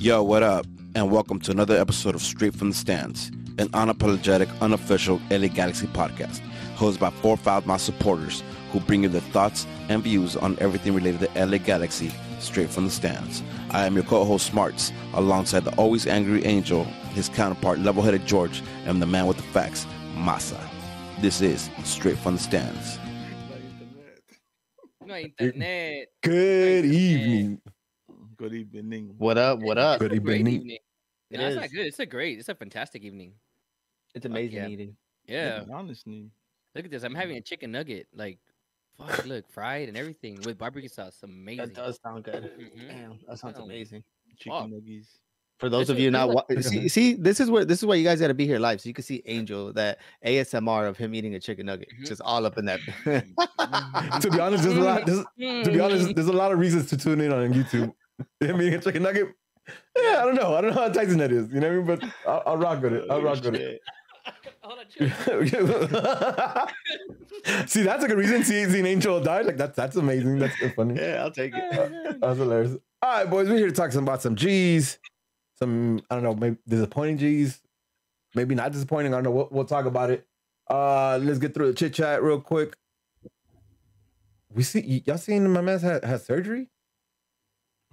Yo, what up? And welcome to another episode of Straight from the Stands, an unapologetic, unofficial LA Galaxy podcast, hosted by four Foul Mouth supporters who bring you their thoughts and views on everything related to LA Galaxy straight from the stands. I am your co-host Smarts, alongside the always angry Angel, his counterpart level-headed George, and the man with the facts, Masa. This is Straight from the Stands. No eh, internet. Good Nice, evening. Good evening. What up? What up? a Good great evening. It No, it's not good. It's a great. It's a fantastic evening. It's amazing yeah. eating. Yeah. honestly. Look at this. I'm having a chicken nugget. Like, fuck, look, fried and everything with barbecue sauce. Amazing. That does sound good. Mhm. Damn, that sounds Sounds- amazing. Chicken Fuck. nuggies. For those This of you not like- see, see, this is where this is why you guys got to be here live, so you can see Angel that ASMR of him eating a chicken nugget, Mhm. just all up in that. To be honest, there's a lot. There's, to be honest, there's a lot of reasons to tune in on YouTube. I mean, it's like a chicken nugget. Yeah, I don't know. I don't know how enticing that is. You know what I mean? But I'll, I'll rock with it. I'll rock with it. Hold on, chill. See, that's a good reason. See, seeing Angel die, like that's that's amazing. That's so funny. yeah, I'll take it. That's hilarious. All right, boys, we're here to talk some about some G's, some I don't know, maybe disappointing G's, maybe not disappointing. I don't know. We'll, we'll talk about it. Uh, let's get through the chit chat real quick. We see y- y'all seen my man had, had surgery.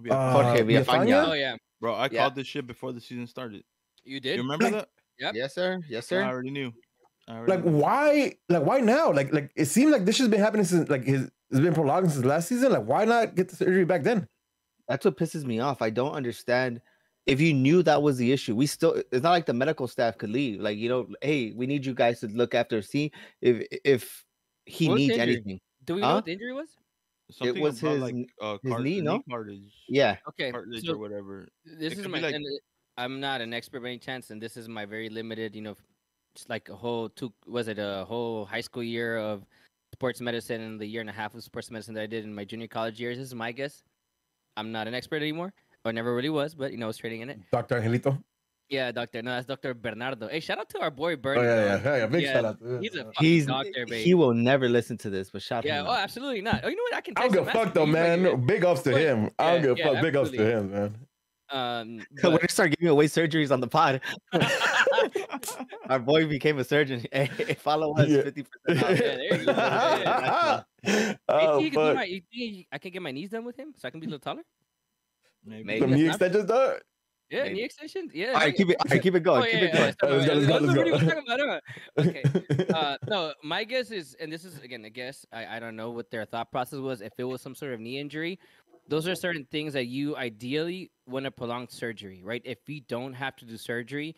Yeah. Uh, Jorge Villafaña? Villafaña? Oh yeah, Bro, I yeah. called this shit before the season started. you did. You remember Like- that? Yep. Yes, sir. Yes, sir. I already knew. I already Like knew. why? Like why now? Like like it seems like this has been happening since like his it's been prolonged since last season. Like why not get the surgery back then? That's what pisses me off. I don't understand. If you knew that was the issue, we still it's not like the medical staff could leave. Like, you know, hey, we need you guys to look after see if if he What needs anything. Do we know what the injury was? Something was about his like uh, his cart- knee, knee no? cartilage, Yeah. Okay. cartilage so or whatever. this It is my. like- and I'm not an expert by any chance, and this is my very limited. You know, just like a whole two. Was it a whole high school year of sports medicine and the year and a half of sports medicine that I did in my junior college years? This is my guess. I'm not an expert anymore, or never really was, but you know, I was trading in it. Doctor Angelito. Yeah, doctor. No, that's Doctor Bernardo. Hey, shout out to our boy Oh Bernie. yeah, yeah, bro. yeah, yeah. Big Yeah, shout out. to- He's a yeah. fucking He's doctor, baby. he will never listen to this, but shout out. yeah, him oh, out. absolutely not. Oh, you know what? I can. I don't text give a fuck though, him, he's like, man. Big ups to But- him. I don't yeah, give a yeah, fuck. Big ups to him, man. Um, We're but- gonna start giving away surgeries on the pod. Our boy became a surgeon. Hey, follow us Yeah. fifty percent off. there you go. Yeah, That's oh, Hey, you can do fuck. my, you think I can get my knees done with him so I can be a little taller? Maybe. Maybe. Some that's knee not- extensions done. Yeah, Maybe. knee extensions. Yeah. All right, keep it. All right, keep it going. Oh, keep yeah, it going. yeah, Let's go, let's go, let's go. were talking about, huh? Okay. Uh, no, my guess is, and this is again a guess. I, I don't know what their thought process was. If it was some sort of knee injury, those are certain things that you ideally want to prolong surgery, right? If you don't have to do surgery,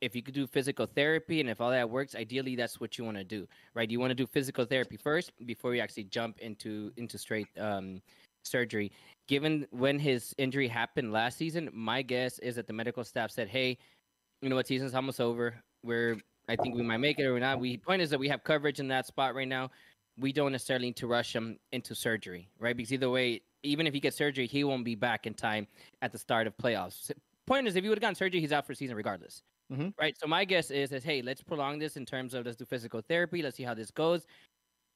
if you could do physical therapy and if all that works, ideally that's what you want to do, right? You want to do physical therapy first before you actually jump into into straight um, surgery. Given when his injury happened last season, my guess is that the medical staff said, "Hey, you know what? Season's almost over. We're I think we might make it or not. We point is that we have coverage in that spot right now. We don't necessarily need to rush him into surgery, right? Because either way, even if he gets surgery, he won't be back in time at the start of playoffs. Point is, if he would have gotten surgery, he's out for season regardless, Mhm. right? So my guess is, is hey, let's prolong this in terms of let's do physical therapy. Let's see how this goes.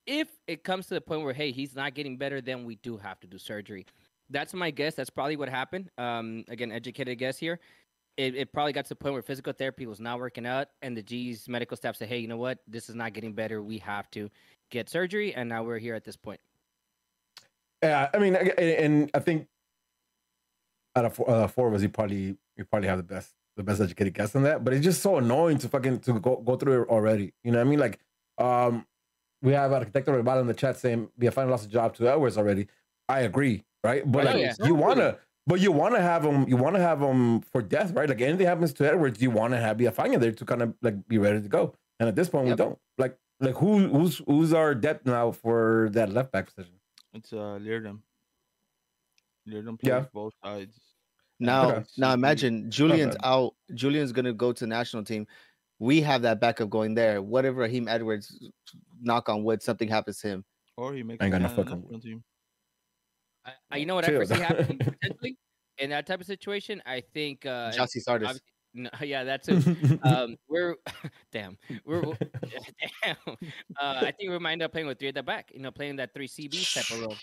If it comes to the point where hey, he's not getting better, then we do have to do surgery. That's my guess. That's probably what happened. Um, again, educated guess here it, it probably got to the point where physical therapy was not working out, and the G's medical staff said, "Hey, you know what? This is not getting better. We have to get surgery." And now we're here at this point. Yeah, I mean, and, I think out of four, uh, four of us, you probably you probably have the best the best educated guess on that. But it's just so annoying to fucking to go go through it already. You know what I mean? Like, um, we have Arquitecto Rival in the chat saying Villafana lost a job to Edwards already. I agree, right? But Oh, like, yeah. you wanna, but you wanna have him, you wanna have him for death, right? Like anything happens to Edwards, you wanna have Villafana there to kind of like be ready to go. And at this point, Yep. we don't. Like, like who who's who's our depth now for that left back position? It's uh Leardom. Leardom Yeah. plays both sides. Now, Okay. now imagine Julian's bad. out. Julian's gonna go to the national team. We have that backup going there. What if Raheem Edwards, knock on wood, something happens to him? Or he makes Ain't a got no fucking- national team. I, I, you know what I Chill. foresee happening potentially in that type of situation. I think. Uh, and Jossie Sardis. no, yeah, that's it. um, we're damn, we're damn. Uh, I think we might end up playing with three at the back. You know, playing that three CB type of role.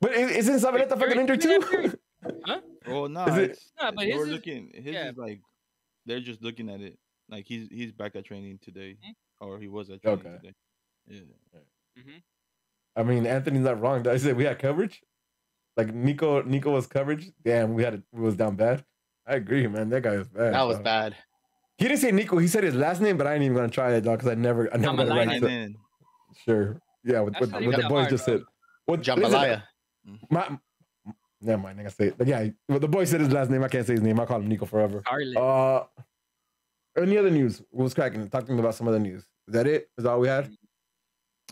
But isn't Zavaleta fucking Period, injured period, too? Huh? Oh, Well, no, Is it- it's, No, but they his is- looking. His yeah. is like they're just looking at it. Like he's he's back at training today, Mhm. or he was at training Okay. today. Yeah. I mean, Anthony's not wrong. Did I said we had coverage. Like Nico, Nico was coverage. Damn, we had it. We was down bad. I agree, man. That guy was bad. That was dog. bad. He didn't say Nico. He said his last name, but I ain't even gonna try that, dog, because I never, I never got it Jambalaya. right. So, in. sure. Yeah, with, with, with the that boys hard, just bro. said. What, listen, Jambalaya. My, never mind. I can say it. But yeah, well, the boy said his last name. I can't say his name. I call him Nico forever. Scarlet. Uh, any other news? What was cracking? Talk to me about some other news. Is that it? Is that all we had?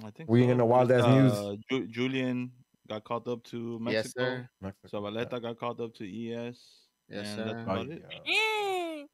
I think We ain't in so. the wild Just, ass news. uh, Ju- Julian got called up to Mexico. Yes, sir. Zavaleta got called up to ES. Yes, and sir. That's Oh, about it. yeah.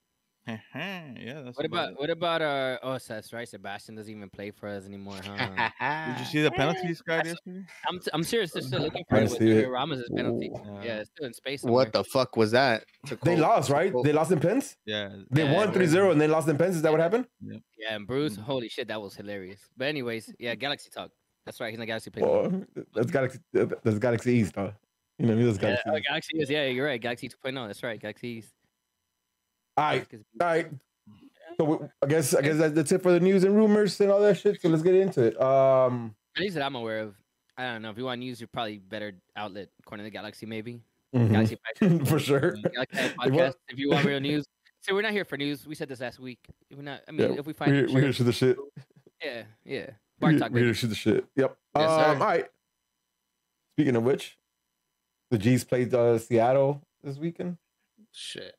Yeah, that's What about about what about uh oh that's right Sebastian doesn't even play for us anymore huh. Did you see the penalties guy That's- yesterday? I'm I'm serious they're still looking for it didn't with it. Sergio Ramos' penalty Uh, yeah it's still in space what the fuck was that? They lost, right? They lost in pens. Yeah. They Yeah, won it 3-0 and they lost in pens. Is that what happened? yeah and Bruce Mm. holy shit that was hilarious but anyways yeah Galaxy talk that's right he's in the Galaxy play Oh, that's Galaxy. That's Galaxy East, huh? You know, that's yeah, Galaxy. oh, East. Galaxy is yeah you're right Galaxy 2.0 that's right Galaxy East. All right, all right. So we, I guess I guess that- that's it for the news and rumors and all that shit. So let's get into it. Um, at least that I'm aware of I don't know if you want news you're probably better outlet according to the Galaxy maybe mhm. Galaxy for sure. Galaxy Podcast if you want real news so we're not here for news we said this last week we're not I mean Yeah, if we find We're, we're here sure. to shoot the shit. yeah yeah We're, Bar talk we're here baby. to shoot the shit. Yep. Yes, um, all right. Speaking of which, the G's played uh, Seattle this weekend. Shit.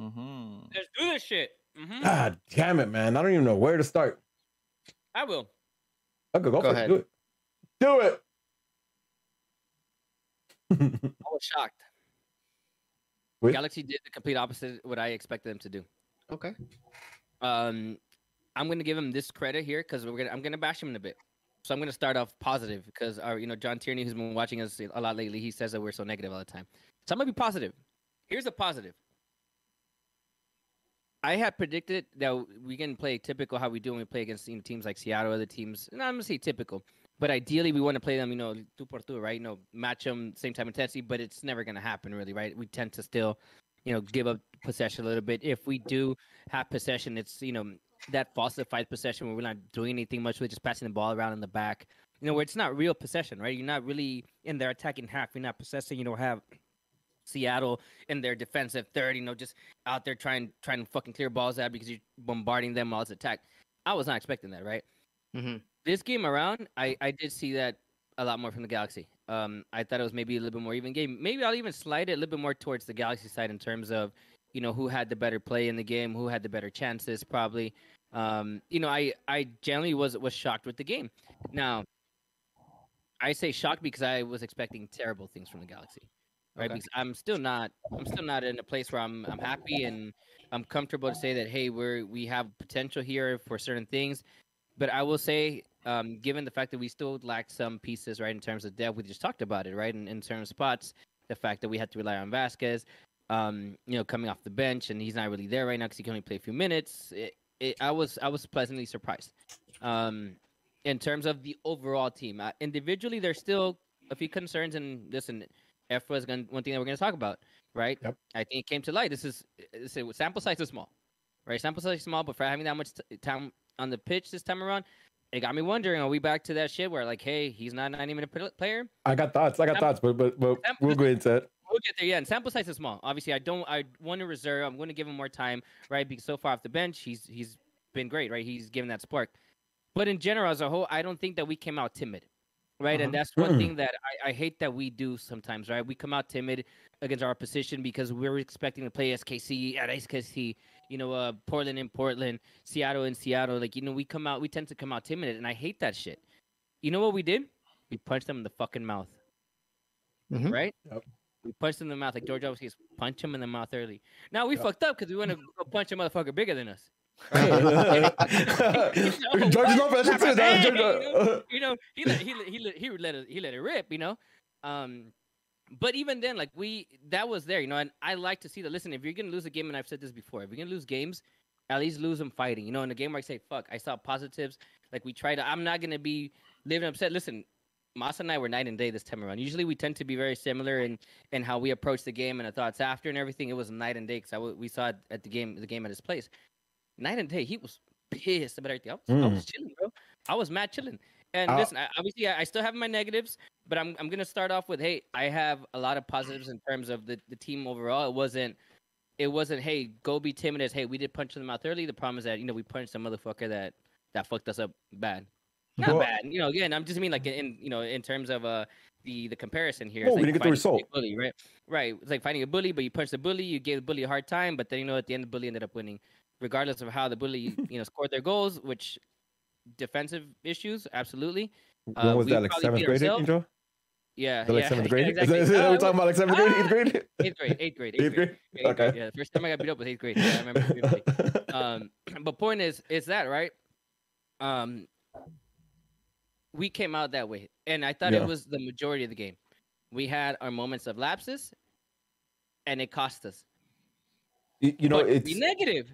Mm-hmm. Let's do this shit. hmm God damn it, man! I don't even know where to start. I will. Okay, go, Go for ahead. it. Do it. Do it. I was shocked. With- Galaxy did the complete opposite of what I expected them to do. Okay. Um, I'm gonna give him this credit here because we're gonna I'm gonna bash him in a bit. So I'm gonna start off positive because our you know John Tierney who's been watching us a lot lately he says that we're so negative all the time. So I'm gonna be positive. Here's a positive. I had predicted that we can play typical how we do when we play against you know, teams like Seattle, other teams. No, I'm gonna say typical, but ideally we want to play them, you know, two por two, right? You know, match them same time intensity, but it's never gonna happen really, right? We tend to still, you know, give up possession a little bit. If we do have possession, it's you know that falsified possession where we're not doing anything much with just passing the ball around in the back. You know, where it's not real possession, right? You're not really in their attacking half. You're not possessing. You don't have Seattle in their defensive third. You know, just out there trying trying to fucking clear balls out because you're bombarding them while it's attacked. I was not expecting that, right? Mm-hmm. This game around, I I did see that a lot more from the Galaxy. Um, I thought it was maybe a little bit more even game. Maybe I'll even slide it a little bit more towards the Galaxy side in terms of you know who had the better play in the game, who had the better chances, probably. Um, you know, I I generally was was shocked with the game. Now, I say shocked because I was expecting terrible things from the Galaxy, right? Okay. Because I'm still not I'm still not in a place where I'm I'm happy and I'm comfortable to say that hey we're we have potential here for certain things, but I will say um, given the fact that we still lack some pieces right in terms of depth, we just talked about it right in, in terms of spots, the fact that we had to rely on Vasquez, um, you know, coming off the bench and he's not really there right now because he can only play a few minutes. It, it, I was I was pleasantly surprised. Um, in terms of the overall team, uh, individually there's still a few concerns, and listen, Efra is going one thing that we're going to talk about, right? Yep. I think it came to light. This is, sample size is small, right? Sample size is small, but for having that much t- time on the pitch this time around, it got me wondering: Are we back to that shit where like, hey, he's not a ninety minute player? I got thoughts. I got thoughts, but but but we'll go into it. We'll get there. Yeah, and sample size is small. Obviously, I don't. I want to reserve. I'm going to give him more time, right? Because so far off the bench, he's he's been great, right? He's given that spark. But in general, as a whole, I don't think that we came out timid, right? And Uh-huh. that's one thing that I, I hate that we do sometimes, right? We come out timid against our position because we're expecting to play SKC at SKC, you know, uh, Portland in Portland, Seattle in Seattle. Like, you know, we come out, we tend to come out timid, and I hate that shit. You know what we did? We punched them in the fucking mouth, Mhm. right? Yep. We punched them in the mouth, like George always says, punch him in the mouth early. Now we Yep. fucked up because we want to punch a motherfucker bigger than us. George is not for that shit too. dog. Hey, George- you know, uh, you know, he let he let, he let, he let it he let it rip, you know. Um, but even then, like we that was there, you know. And I like to see that. Listen, if you're gonna lose a game, and I've said this before, if you're gonna lose games, at least lose them fighting. You know, in a game where I say, "Fuck," I saw positives. Like we tried to. I'm not gonna be living upset. Listen, Masa and I were night and day this time around. Usually we tend to be very similar in in how we approach the game and the thoughts after and everything. It was night and day because w- we saw it at the game the game at his place. Night and day, he was pissed about everything. I was, I Mm. was chilling, bro. I was mad chilling. And Uh, listen, I, obviously I, I still have my negatives, but I'm I'm gonna start off with hey, I have a lot of positives in terms of the, the team overall. It wasn't it wasn't hey, go be timid as hey, we did punch them out early. The problem is that you know we punched some motherfucker that that fucked us up bad. Not Well- bad, you know. Again, I'm just mean like in you know in terms of uh the the comparison here. Well, it's we didn't get the result. Bully, right? Right. It's like fighting a bully, but you punch the bully, you gave the bully a hard time, but then you know at the end the bully ended up winning, regardless of how the bully you know scored their goals, which defensive issues, absolutely. When Uh, was that? Like seventh grade. Angel? Yeah, like yeah, seventh yeah, grade? exactly. Is that, is that we're talking about like seventh grade, eighth ah, grade? Eighth grade, eighth grade, eighth grade. grade? Eighth grade, Okay. Yeah, the first time I got beat up was eighth grade. Yeah, I remember um, but point is, is that right? Um, we came out that way, and I thought Yeah. it was the majority of the game. We had our moments of lapses, and it cost us. You, you know, But it's negative.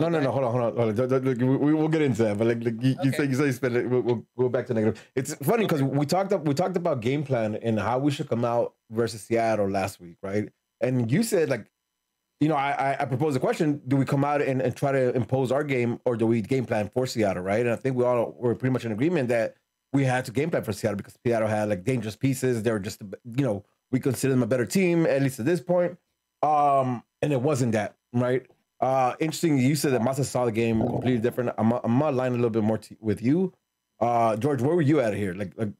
No, no, no. Hold on, hold on, hold on. Look, We, we'll get into that, but like, like you, you say, you say, you spend it. We'll, we'll go back to negative. It's funny because we talked up, we talked about game plan and how we should come out versus Seattle last week, right? And you said like, you know, I I, I proposed a question: Do we come out and, and try to impose our game, or do we game plan for Seattle, right? And I think we all were pretty much in agreement that we had to game plan for Seattle because Seattle had like dangerous pieces. They were just, you know, we consider them a better team at least at this point. Um, and it wasn't that, right? Uh, interesting. You said that Masa saw the game completely different. I'm, I'm line a little bit more with you, uh, George. Where were you at here? Like, like,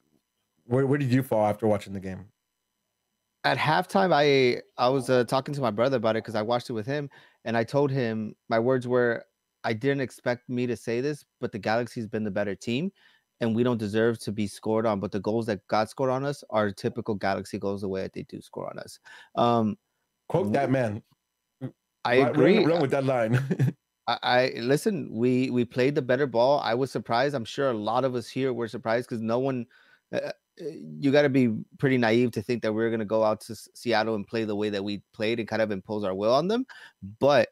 where where did you fall after watching the game? at halftime i i was uh, talking to my brother about it because i watched it with him and i told him my words were i didn't expect me to say this but the galaxy's been the better team and we don't deserve to be scored on but the goals that got scored on us are typical galaxy goals the way that they do score on us um Quote that man. I agree Run, run with that line. I, I listen. We we played the better ball. I was surprised. I'm sure a lot of us here were surprised because no one. Uh, uh, you got to be pretty naive to think that we are going to go out to Seattle and play the way that we played and kind of impose our will on them. But,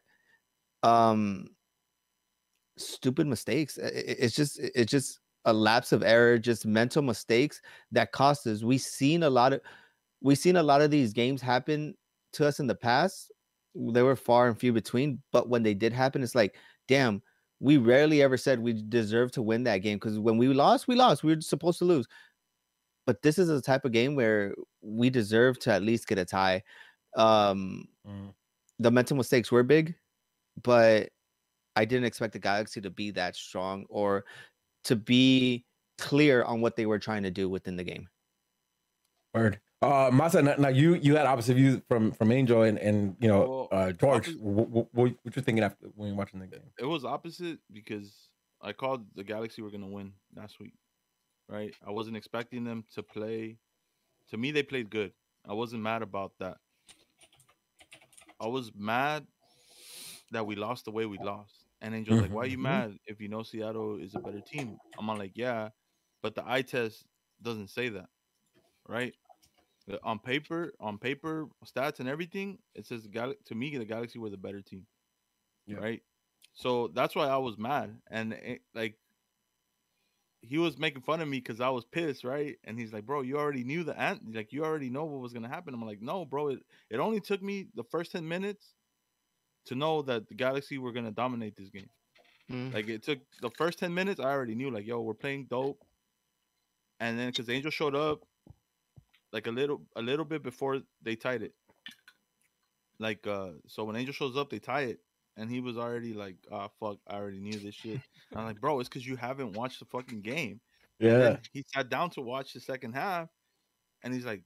um, stupid mistakes. It's just it's just a lapse of error, just mental mistakes that cost us. We've seen a lot of we've seen a lot of these games happen to us in the past they were far and few between. But when they did happen, it's like, damn, we rarely ever said we deserve to win that game because when we lost, we lost. We were supposed to lose. But this is a type of game where we deserve to at least get a tie. Um, Mm. the mental mistakes were big, but I didn't expect the Galaxy to be that strong or to be clear on what they were trying to do within the game. Word. Uh, Masa, now, now you you had opposite views from from Angel and and you know Well, uh, George. opposite- What, what, what you thinking after when you're watching the game? It was opposite because I called the Galaxy were gonna win last week, right? I wasn't expecting them to play. To me, they played good. I wasn't mad about that. I was mad that we lost the way we lost. And Angel's like, "Why are you Mhm. mad if you know Seattle is a better team?" I'm like, "Yeah, but the eye test doesn't say that, right? On paper, on paper, stats and everything, it says Gal- to me the Galaxy were the better team, Yeah. right? So that's why I was mad, and it, like he was making fun of me because I was pissed, right? And he's like, "Bro, you already knew the ant, like you already know what was gonna happen." I'm like, "No, bro, it it only took me the first ten minutes to know that the Galaxy were gonna dominate this game." Mm. Like it took the first 10 minutes, I already knew, like, yo, we're playing dope. And then because Angel showed up like a little a little bit before they tied it. Like uh so when Angel shows up, they tie it. And he was already like, ah fuck, I already knew this shit. And I'm like, bro, it's because you haven't watched the fucking game. Yeah, he sat down to watch the second half and he's like,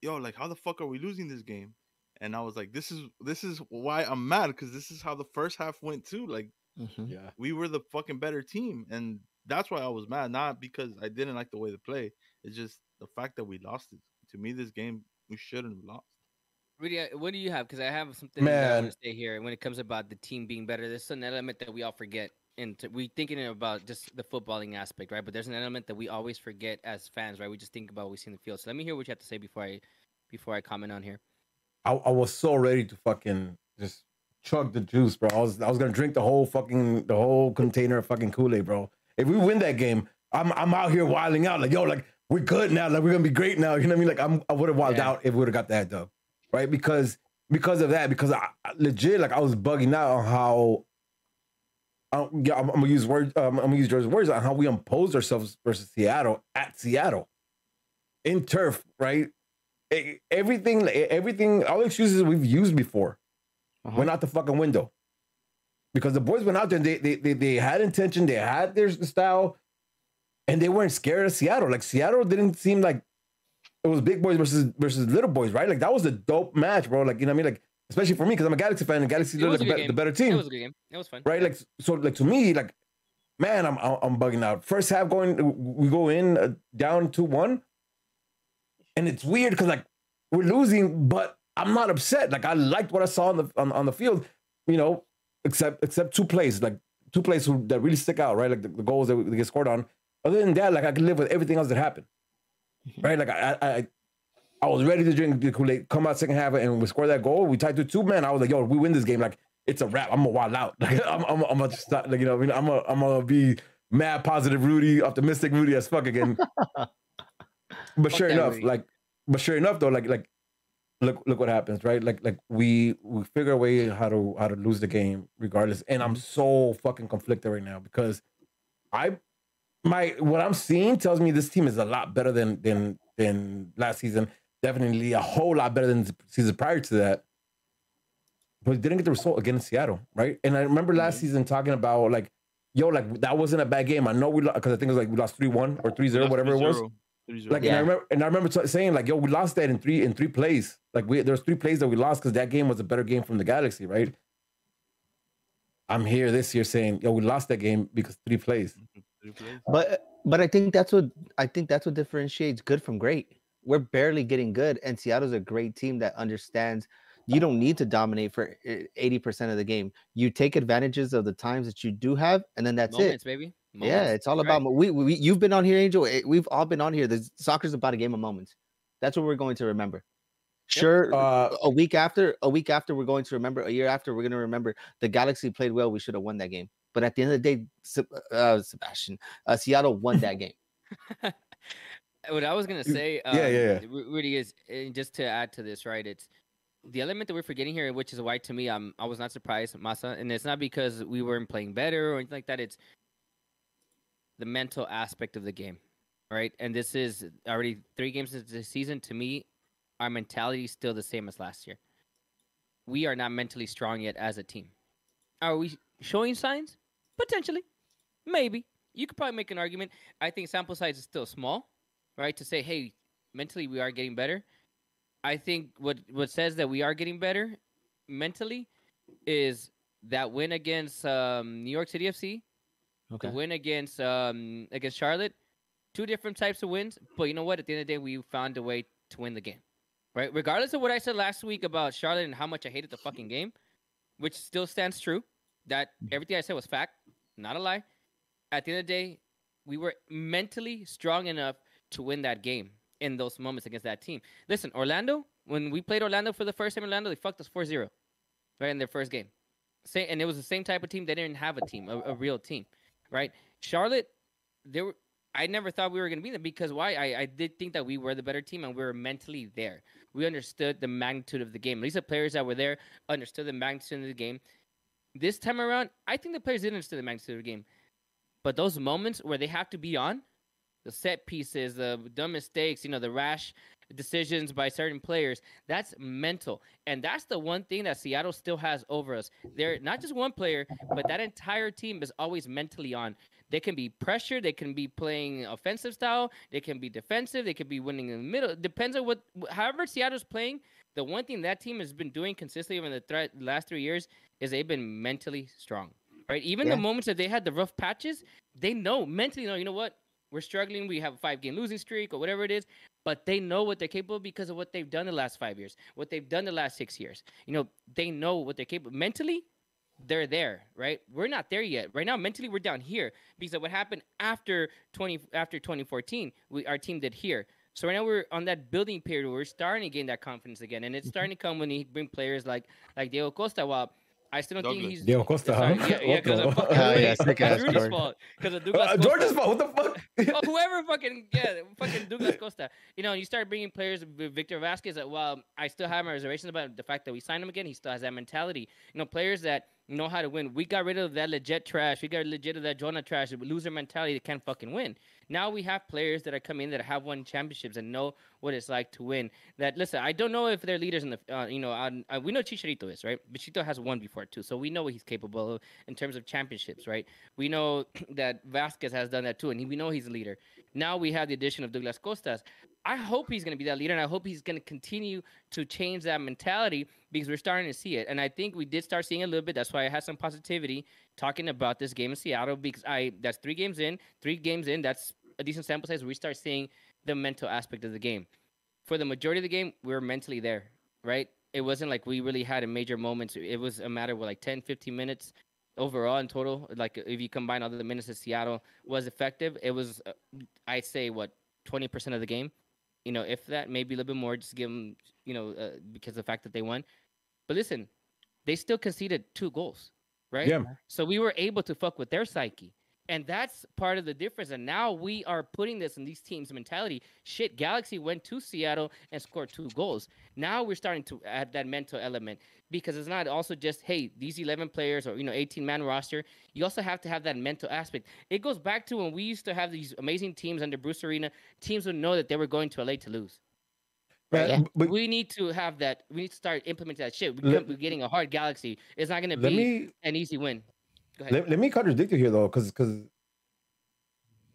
yo, like how the fuck are we losing this game? And I was like, this is this is why I'm mad, because this is how the first half went too. Like Mhm. yeah. we were the fucking better team, and that's why I was mad. Not because I didn't like the way they play. It's just the fact that we lost it. To me, this game we shouldn't have lost. Rudy, uh, what do you have? Because I have something that I want to say here. When it comes about the team being better, there's an element that we all forget. And to, we thinking about just the footballing aspect, right? But there's an element that we always forget as fans, right? We just think about what we see in the field. So let me hear what you have to say before I before I comment on here. I, I was so ready to fucking just chug the juice, bro. I was I was gonna drink the whole fucking the whole container of fucking Kool Aid, bro. If we win that game, I'm I'm out here wilding out like yo, like we're good now. Like we're gonna be great now. You know what I mean? Like I'm, I would have wilded Yeah. out if we would have got that dub, right? Because because of that, because I, I- legit like I was bugging out on how. I- yeah, I'm, I'm gonna use words. Um, I'm gonna use George's words on how we imposed ourselves versus Seattle at Seattle, in turf, right? E- Everything, everything, all the excuses we've used before Uh-huh. went out the fucking window. Because the boys went out there and they, they, they, they had intention, they had their style, and they weren't scared of Seattle. Like Seattle didn't seem like it was big boys versus versus little boys, right? Like that was a dope match, bro. Like you know what I mean? Like especially for me because I'm a Galaxy fan and Galaxy the, a be- the better team. It was a good game. It was fun. right? Like so, like to me, like man, I'm I'm bugging out. First half going, we go in uh, down two one, and it's weird because like we're losing, but I'm not upset. Like I liked what I saw on the on, on the field, you know, except except two plays, like two plays who, that really stick out, right? Like the, the goals that we get scored on. Other than that, like I can live with everything else that happened, mm-hmm. right? Like I I I was ready to drink the Kool Aid, come out second half, and we score that goal. We tied to two man. I was like, yo, we win this game. Like it's a wrap. I'm gonna wild out. Like I'm I'm I'm gonna just stop, like you know, I mean, I'm gonna I'm gonna be mad, positive, Rudy, optimistic, Rudy as fuck again. but sure enough, Rudy. like, but sure enough though, like like look look what happens, right? Like like we we figure a way how to how to lose the game regardless. And I'm mm-hmm. so fucking conflicted right now because I my what I'm seeing tells me this team is a lot better than than than last season. Definitely a whole lot better than the season prior to that. But didn't get the result against Seattle, right? And I remember last season talking about like, yo, like that wasn't a bad game. I know we because I think it was like we lost three one or 3-0, whatever it was. Like, and I remember, and I remember t- saying like, "Yo, we lost that in three in three plays. Like, we there's three plays that we lost because that game was a better game from the Galaxy, right?" I'm here this year saying, "Yo, we lost that game because three plays." But but I think that's what I think that's what differentiates good from great. We're barely getting good, and Seattle's a great team that understands you don't need to dominate for eighty percent of the game. You take advantages of the times that you do have, and then that's Moments, it. baby. Yeah, it's all about mo- we, we. You've been on here, Angel. eh, We've all been on here. The soccer's about a game of moments. That's what we're going to remember. Sure, Uh, a week after, a week after, we're going to remember. A year after, we're going to remember the Galaxy played well. We should have won that game. But at the end of the day, uh, Sebastian, uh, Seattle won that game. what I was gonna say, um, yeah, yeah. Ru- Rudy is and just to add to this, right? It's the element that we're forgetting here, which is why to me, I'm I was not surprised, Masa, and it's not because we weren't playing better or anything like that. It's the mental aspect of the game, right? And this is already three games into the season. To me, our mentality is still the same as last year. We are not mentally strong yet as a team. Are we showing signs? Potentially, maybe. You could probably make an argument. I think sample size is still small, right? To say, hey, mentally we are getting better. I think what what says that we are getting better mentally is that win against um, New York City FC, Okay. the win against um, against Charlotte. Two different types of wins, but you know what? At the end of the day, we found a way to win the game, right? Regardless of what I said last week about Charlotte and how much I hated the fucking game, which still stands true. That everything I said was fact, not a lie. At the end of the day, we were mentally strong enough to win that game in those moments against that team. Listen, Orlando, when we played Orlando for the first time in Orlando, they fucked us 4-0 right in their first game. Say, and it was the same type of team. They didn't have a team, a, a real team, right? Charlotte, they were. I never thought we were going to be there because why? I, I did think that we were the better team and we were mentally there. We understood the magnitude of the game. At least the players that were there understood the magnitude of the game. This time around, I think the players didn't understand the magnitude of the game. But those moments where they have to be on, the set pieces, the dumb mistakes, you know, the rash decisions by certain players, that's mental. And that's the one thing that Seattle still has over us. They're not just one player, but that entire team is always mentally on. They can be pressured, they can be playing offensive style, they can be defensive, they could be winning in the middle. It depends on what however Seattle's playing. The one thing that team has been doing consistently over the thre- last three years is they've been mentally strong. Right? Even the moments that they had the rough patches, they know mentally know, you know what? We're struggling, we have a five game losing streak or whatever it is, but they know what they're capable of because of what they've done the last five years, what they've done the last six years. You know, they know what they're capable mentally, they're there, right? We're not there yet. Right now, mentally, we're down here because of what happened after twenty after twenty fourteen. We our team did here. So right now we're on that building period. Where we're starting to gain that confidence again, and it's mm-hmm. starting to come when you bring players like like Diego Costa. While I still don't think he's Diego Costa, Sorry, huh? yeah, yeah, because of fucking Oh, yeah, sick It's ass Rooney's George. fault because of Douglas Uh, George's fault. What the fuck? oh, whoever fucking yeah, fucking Douglas Costa. You know, you start bringing players, Victor Vasquez. Well, I still have my reservations about the fact that we signed him again. He still has that mentality. You know, players that know how to win. We got rid of that legit trash. We got legit of that Jonah trash. Loser mentality that can't fucking win. Now we have players that are coming in that have won championships and know what it's like to win. That listen, I don't know if they're leaders in the, uh, you know, uh, we know Chicharito is right. but Chicharito has won before too, so we know what he's capable of in terms of championships, right? We know that Vasquez has done that too, and we know he's a leader. Now we have the addition of Douglas Costas. I hope he's going to be that leader, and I hope he's going to continue to change that mentality because we're starting to see it. And I think we did start seeing a little bit. That's why I had some positivity talking about this game in Seattle because I that's three games in, three games in. That's a decent sample size. We start seeing the mental aspect of the game. For the majority of the game, we were mentally there, right? It wasn't like we really had a major moment. It was a matter of like 10, 15 minutes overall in total. Like if you combine all the minutes that Seattle was effective, it was, uh, I'd say, what, 20% of the game? You know, if that, maybe a little bit more, just give them, you know, uh, because of the fact that they won. But listen, they still conceded two goals, right? Yeah. So we were able to fuck with their psyche. And that's part of the difference. And now we are putting this in these teams' mentality. Shit, Galaxy went to Seattle and scored two goals. Now we're starting to add that mental element because it's not also just, hey, these 11 players or, you know, 18 man roster. You also have to have that mental aspect. It goes back to when we used to have these amazing teams under Bruce Arena. Teams would know that they were going to LA to lose. Right, Right? but- we need to have that. We need to start implementing that shit. We Let- we're getting a hard Galaxy. It's not going to be me an easy win. Go ahead. let, let me contradict you here though, because because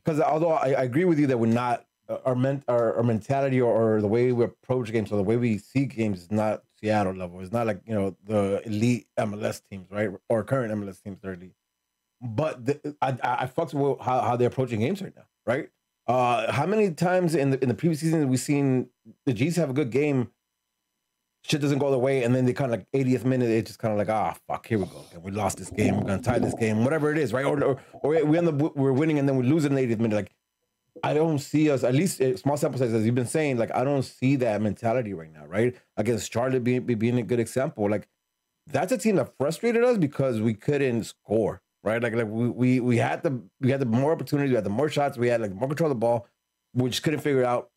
because although I, I agree with you that we're not uh, our ment our, our mentality or, or the way we approach games or the way we see games is not Seattle level. It's not like you know the elite MLS teams, right? Or current MLS teams, they're elite. But the, I I, I fucks with how, how they're approaching games right now, right? Uh, how many times in the in the previous season we seen the G's have a good game, shit doesn't go their way, and then they kind of like 80th minute, it's just kind of like, ah, fuck, here we go. We lost this game. We're gonna tie this game, whatever it is, right? Or or, or we end up we're winning and then we lose in the 80th minute. Like, I don't see us at least uh, small sample size as you've been saying. Like, I don't see that mentality right now, right? Against Charlotte being being a good example. Like, that's a team that frustrated us because we couldn't score, right? Like, like we we we had the we had the more opportunities, we had the more shots, we had like more control of the ball, we just couldn't figure it out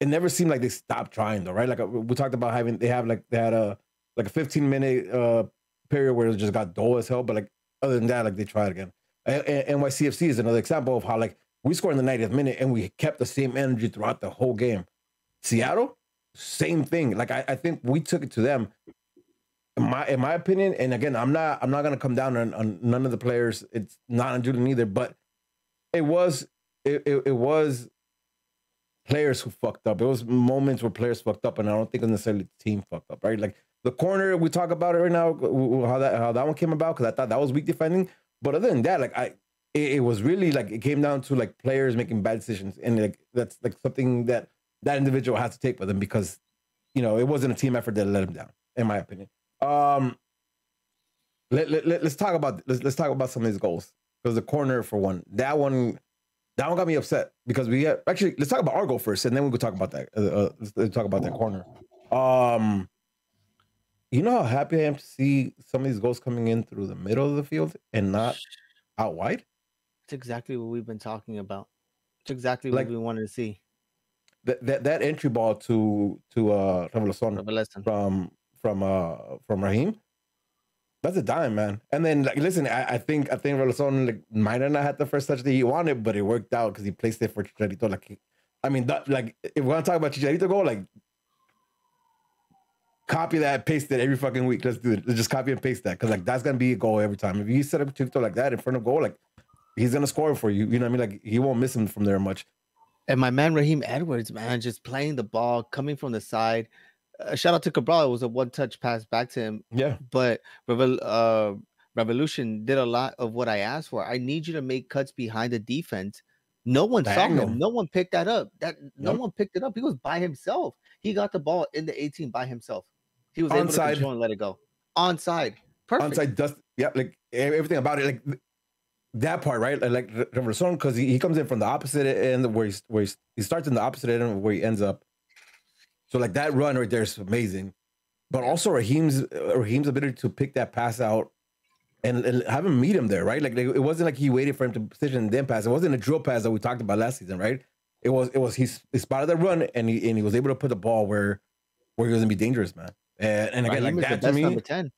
it never seemed like they stopped trying though, right? Like uh, we talked about having they have like they had a like a 15 minute uh period where it just got dull as hell, but like other than that, like they tried again. And, and NYCFC is another example of how like we scored in the 90th minute and we kept the same energy throughout the whole game. Seattle, same thing. Like I, I think we took it to them. In my in my opinion, and again, I'm not I'm not gonna come down on, on none of the players. It's not on Julian either, but it was it, it, it was players who fucked up. It was moments where players fucked up, and I don't think necessarily the team fucked up, right? Like the corner, we talk about it right now, how that how that one came about, because I thought that was weak defending. But other than that, like I, it, it was really like it came down to like players making bad decisions, and like that's like something that that individual has to take with them because you know it wasn't a team effort that let him down, in my opinion. Um, let, let, let, us talk about let's, let's talk about some of these goals because the corner for one, that one that one got me upset because we had, actually let's talk about our goal first, and then we could talk about that. Uh, uh, let's, talk about that corner. Um, you know how happy I am to see some of these goals coming in through the middle of the field and not out wide. It's exactly what we've been talking about. It's exactly Like- what we wanted to see. That that, that entry ball to to uh Raveloson Revelation. from from uh from Raheem. That's a dime, man. And then like listen, I, I think I think Raveloson like might not had the first touch that he wanted, but it worked out because he placed it for Chicharito. Like I mean, that, like if we're gonna talk about Chicharito goal, like copy that, paste it every fucking week. Let's do it. Let's just copy and paste that because like that's gonna be a goal every time. If you set up Chicharito like that in front of goal, like he's gonna score for you. You know what I mean? Like he won't miss him from there much. And my man Raheem Edwards, man, just playing the ball, coming from the side. Uh, shout out to Cabral. It was a one touch pass back to him. Yeah. But Revel, uh, Revolution did a lot of what I asked for. I need you to make cuts behind the defense. No one saw him. No one picked that up. That no one picked it up. He was by himself. He got the ball in the 18 by himself. He was able to Onside. control and let it go. Onside. Perfect. Onside dust. Yeah, like everything about it, like that part, right? Like, Raveloson, because he, he comes in from the opposite end where he's where he's, he starts in the opposite end where he ends up. So like that run right there is amazing. but also Raheem's uh, Raheem's ability to pick that pass out and, and have him meet him there, right? Like, like, it wasn't like he waited for him to position and then pass. It wasn't a drill pass that we talked about last season, right? It was it was he, he spotted the run and he and he was able to put the ball where where he was gonna be dangerous, man. And, and again, Raheem like that to me, number ten.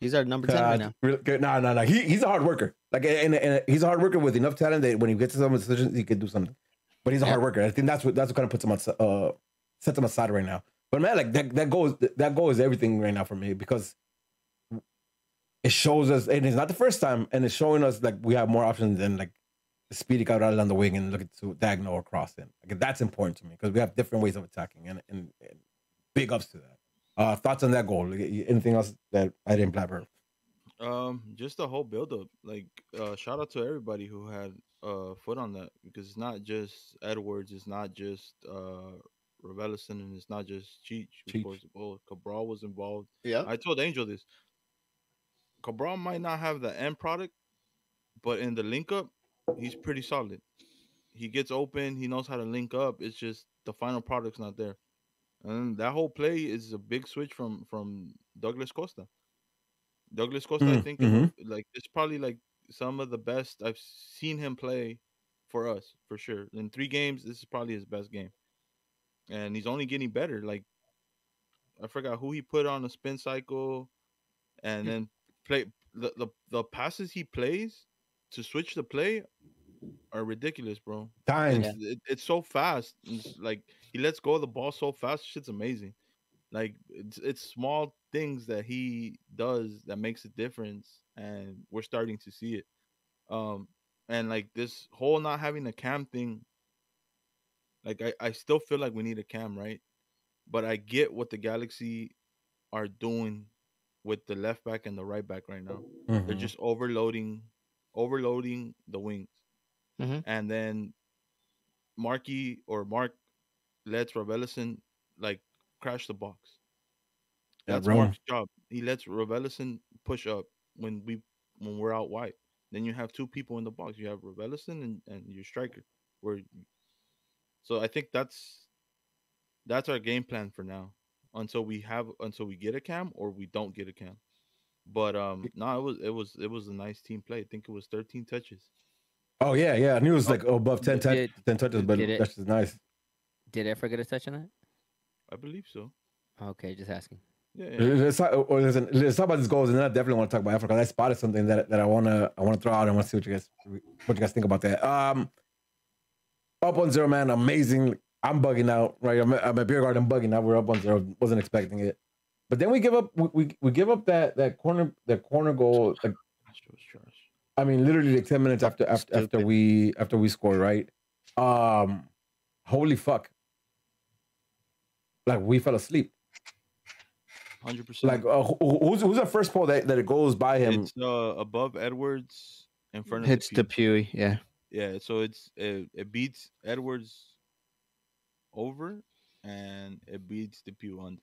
He's our number ten right now. no, no, no. He, he's a hard worker. Like, and, and he's a hard worker with enough talent that when he gets to some decisions, he could do something. But he's a Yeah. hard worker. I think that's what that's what kind of puts him on, uh, sets them aside right now. But man, like that that goal is that goal is everything right now for me because it shows us, and it's not the first time, and it's showing us like we have more options than like speeding out out on the wing and looking to diagonal or cross in. Like that's important to me because we have different ways of attacking, and, and, and big ups to that. Uh, thoughts on that goal? Like, anything else that I didn't blabber? Um, just the whole build up. Like, uh, shout out to everybody who had uh foot on that because it's not just Edwards, it's not just uh Raveloson, and it's not just Cheech. who Cheech. scores the goal. Cabral was involved. Yeah. I told Angel this. Cabral might not have the end product, but in the link up, he's pretty solid. He gets open, he knows how to link up. It's just the final product's not there. And that whole play is a big switch from from Douglas Costa. Douglas Costa, I Mm, think, mhm. like it's probably like some of the best I've seen him play for us for sure. In three games, this is probably his best game, and he's only getting better. Like I forgot who he put on a spin cycle, and then play the the, the passes he plays to switch the play are ridiculous, bro. Times. It's, it, it's so fast. It's like he lets go of the ball so fast. Shit's amazing. Like it's it's small things that he does that makes a difference, and we're starting to see it. Um, and like this whole not having a cam thing. Like I, I still feel like we need a cam, right? But I get what the Galaxy are doing with the left back and the right back right now. They're Mhm. just overloading, overloading the wings, Mhm. and then Marky or Mark lets Raveloson like crash the box. That's roam. Mark's job. He lets Raveloson push up when we when we're out wide. Then you have two people in the box. You have Raveloson and, and your striker. Where so I think that's that's our game plan for now until we have until we get a cam or we don't get a cam. But um no, it was it was it was a nice team play. I think it was 13 touches. Oh yeah, yeah. I knew it was Oh, like above 10, touch, did- 10 touches, but it- that's just nice. Did I forget a touch on that? I believe so. Okay, just asking. Yeah, yeah. Let's talk, or listen, let's talk about these goals, and then I definitely want to talk about Efra. I spotted something that, that I wanna I wanna throw out and want to see what you guys what you guys think about that. Um, up on zero, man, amazing. I'm bugging out, right? I'm, at- I'm at beer garden bugging out. We're up on zero. Wasn't expecting it, but then we give up. We, we, we give up that that corner that corner goal. Like Gosh, it was trash. I mean, literally like ten minutes after after after we after we scored, right? Um, holy fuck! Like we fell asleep. 100%. Like uh, who- who's who's the first pole that, that it goes by him? it's uh above Edwards in front of Hits the the Pewee. Yeah. Yeah, so it's it, it beats Edwards over and it beats the Pew under.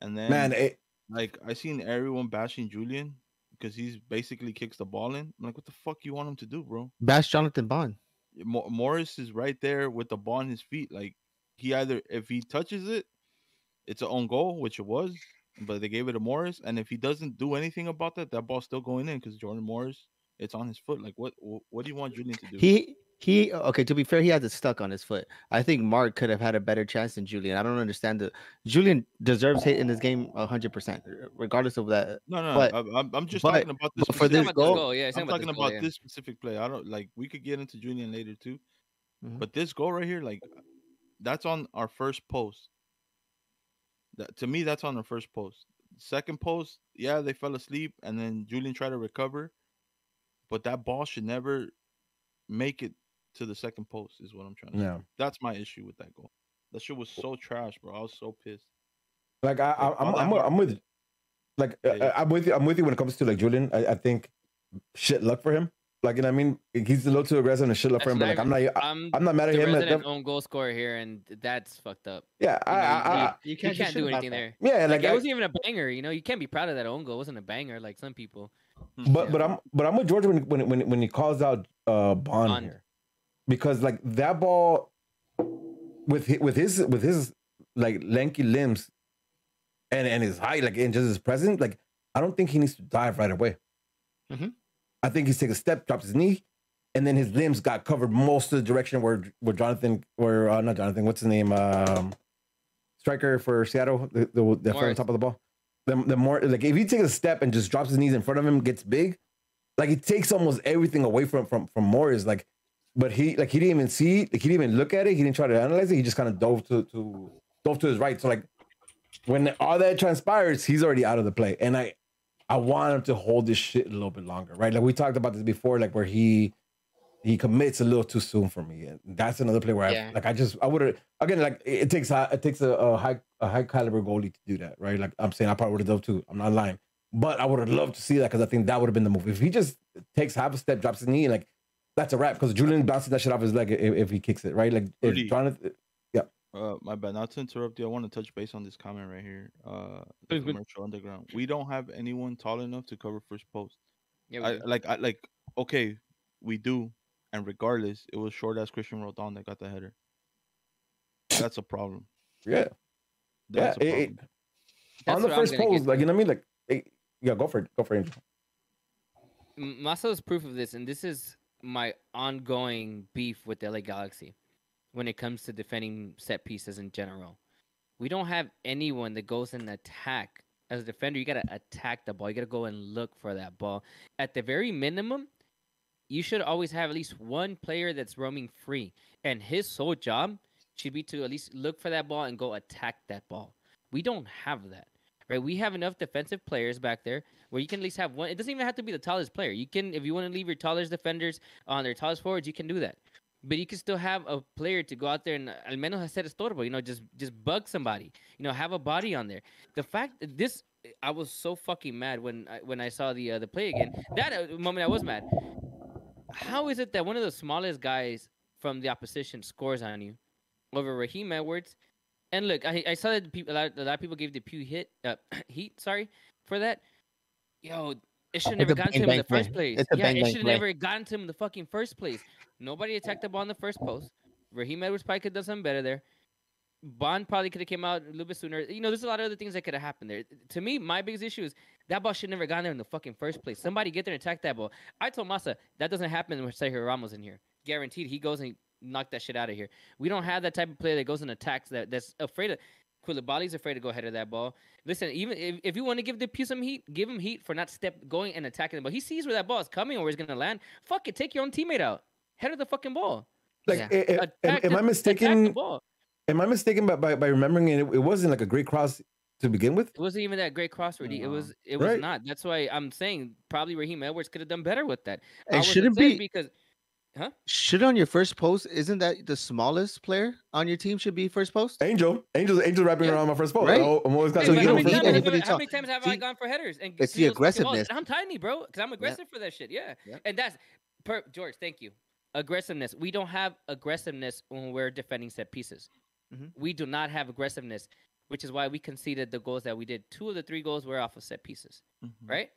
And then Man, it, like I seen everyone bashing Julian because he's basically kicks the ball in. I'm like, what the fuck you want him to do, bro? Bash Jonathan Bond. Mo- Morris is right there with the ball in his feet. Like he either if he touches it, it's an own goal, which it was, but they gave it to Morris. And if he doesn't do anything about that, that ball's still going in because Jordan Morris, it's on his foot. Like what what do you want Julian to do? He he okay, to be fair, he has it stuck on his foot. I think Mark could have had a better chance than Julian. I don't understand the Julian deserves hit in this game hundred percent, regardless of that. No, no, But- I'm, I'm- I'm just but- talking about this. for He's this talking specific- goal- goal, yeah, I'm talking this about yeah. this specific play. I don't like. We could get into Julian later too, Mhm. but this goal right here, like, that's on our first post. That to me, that's on the first post. Second post, yeah, they fell asleep, and then Julian tried to recover, but that ball should never make it to the second post. Is what I'm trying to. say. yeah. That's my issue with that goal. That shit was so trash, bro. I was so pissed. Like I, I Like, I'm, all that I'm, I'm with, like uh, Yeah, I- yeah. I'm with you. I'm with you when it comes to like Julian. I, I think shit luck for him. Like you know, what I mean, he's a little too aggressive and shit luck for him. But like I'm not, I, I'm, I'm not mad at him. At resident own goal scorer here, and that's fucked up. yeah, I, You, know, I, you- I, you- you you can't can't, do shit do about anything there. yeah, Like, like it wasn't even a banger. You know, you can't be proud of that own goal. It wasn't a banger like some people. But but I'm but I'm with George when when when when he calls out uh Bond, Bond. here because like that ball with hi- with his with his like lanky limbs and and his height, like and just his presence, like I don't think he needs to dive right away. Mhm. I think he's take a step, drops his knee, and then his limbs got covered most of the direction where where Jonathan, where uh, not Jonathan, what's his name, um, striker for Seattle, the the, the on top of the ball. The, the more like if he takes a step and just drops his knees in front of him, gets big, like it takes almost everything away from from from Morris. Like, but he like he didn't even see, like he didn't even look at it. He didn't try to analyze it. He just kind of dove to to dove to his right. So like when all that transpires, he's already out of the play. And I I want him to hold this shit a little bit longer, right? Like we talked about this before, like where he he commits a little too soon for me. And that's another play where Yeah. I like I just I would have again like it, it takes a, it takes a, a high a high caliber goalie to do that, right? Like I'm saying I probably would have done too. I'm not lying. But I would have loved to see that because I think that would have been the move. If he just takes half a step, drops his knee, like that's a wrap. Because Julian bounces that shit off his leg if, if he kicks it, right? Like if Rudy. Jonathan, Uh, my bad. Not to interrupt you, I want to touch base on this comment right here. Uh, the Please, please. commercial underground. We don't have anyone tall enough to cover first post. Yeah, I, like, I like. Okay, we do, and regardless, it was short as Cristian Roldan that got the header. That's a problem. yeah, That's yeah. a it- problem. it- That's on the first gonna pose, like you know what I mean? Like, eh, yeah, go for it, go for it. M- Masa's proof of this, and this is my ongoing beef with the LA Galaxy when it comes to defending set pieces in general. We don't have anyone that goes and attack. As a defender, you gotta attack the ball. You gotta go and look for that ball. At the very minimum, you should always have at least one player that's roaming free, and his sole job should be to at least look for that ball and go attack that ball. We don't have that. Right? We have enough defensive players back there where you can at least have one. It doesn't even have to be the tallest player. You can, if you want to leave your tallest defenders on their tallest forwards, you can do that. But you can still have a player to go out there and al menos hacer estorbo, you know, just just bug somebody, you know, have a body on there. The fact that this, I was so fucking mad when I, when I saw the uh, the play again. That uh, moment I was mad. How is it that one of the smallest guys from the opposition scores on you over Raheem Edwards? And look, I, I saw that people, a, lot, a lot of people gave DePuy hit uh, heat, sorry, for that. Yo, it should It's never gotten to him in the first place. Yeah, it should play. never gotten to him in the fucking first place. Nobody attacked the ball in the first post. Raheem Edwards probably could have done something better there. Bond probably could have came out a little bit sooner. You know, there's a lot of other things that could have happened there. To me, my biggest issue is that ball should never gotten there in the fucking first place. Somebody get there and attack that ball. I told Massa that doesn't happen when Sergio Ramos in here. Guaranteed, he goes and knock that shit out of here. We don't have that type of player that goes and attacks that. That's afraid of. Coulibaly's afraid to go ahead of that ball. Listen, even if, if you want to give DePuy some heat, give him heat for not step going and attacking the ball. He sees where that ball is coming or where it's gonna land. Fuck it, take your own teammate out. Head of the fucking ball. Like, Yeah. eh, eh, am, Attack am I the- the mistaken? Ball. Am I mistaken by, by, by remembering it? It wasn't like a great cross to begin with. It wasn't even that great cross, Rudy. It was. It was Right. not. That's why I'm saying probably Raheem Edwards could have done better with that. I And shouldn't upset be because huh? should on your first post, isn't that the smallest player on your team should be first post? Angel, Angel's Angel wrapping Yeah. around my first post. Right. Oh, I'm always got Hey, So but you how don't many need times have- anybody How many times have I gone for headers? And it's the those fucking balls? aggressiveness. I'm tiny, bro, because I'm aggressive for that shit. Yeah, Yeah. and that's per George. Thank you. Aggressiveness. We don't have aggressiveness when we're defending set pieces. Mhm. We do not have aggressiveness, which is why we conceded the goals that we did. Two of the three goals were off of set pieces, Mhm. right?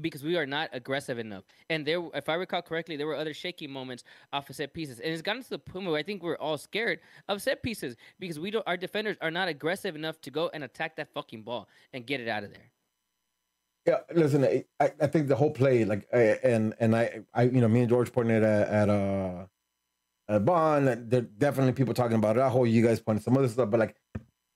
Because we are not aggressive enough. And there, if I recall correctly, there were other shaky moments off of set pieces, and it's gotten to the point where I think we're all scared of set pieces because we don't. Our defenders are not aggressive enough to go and attack that fucking ball and get it out of there. Yeah, listen, I, I I think the whole play, like, I, and and I, I, you know, me and George pointed at at uh, at Bond. and There definitely people talking about it. I hold you guys pointed some other stuff, but like,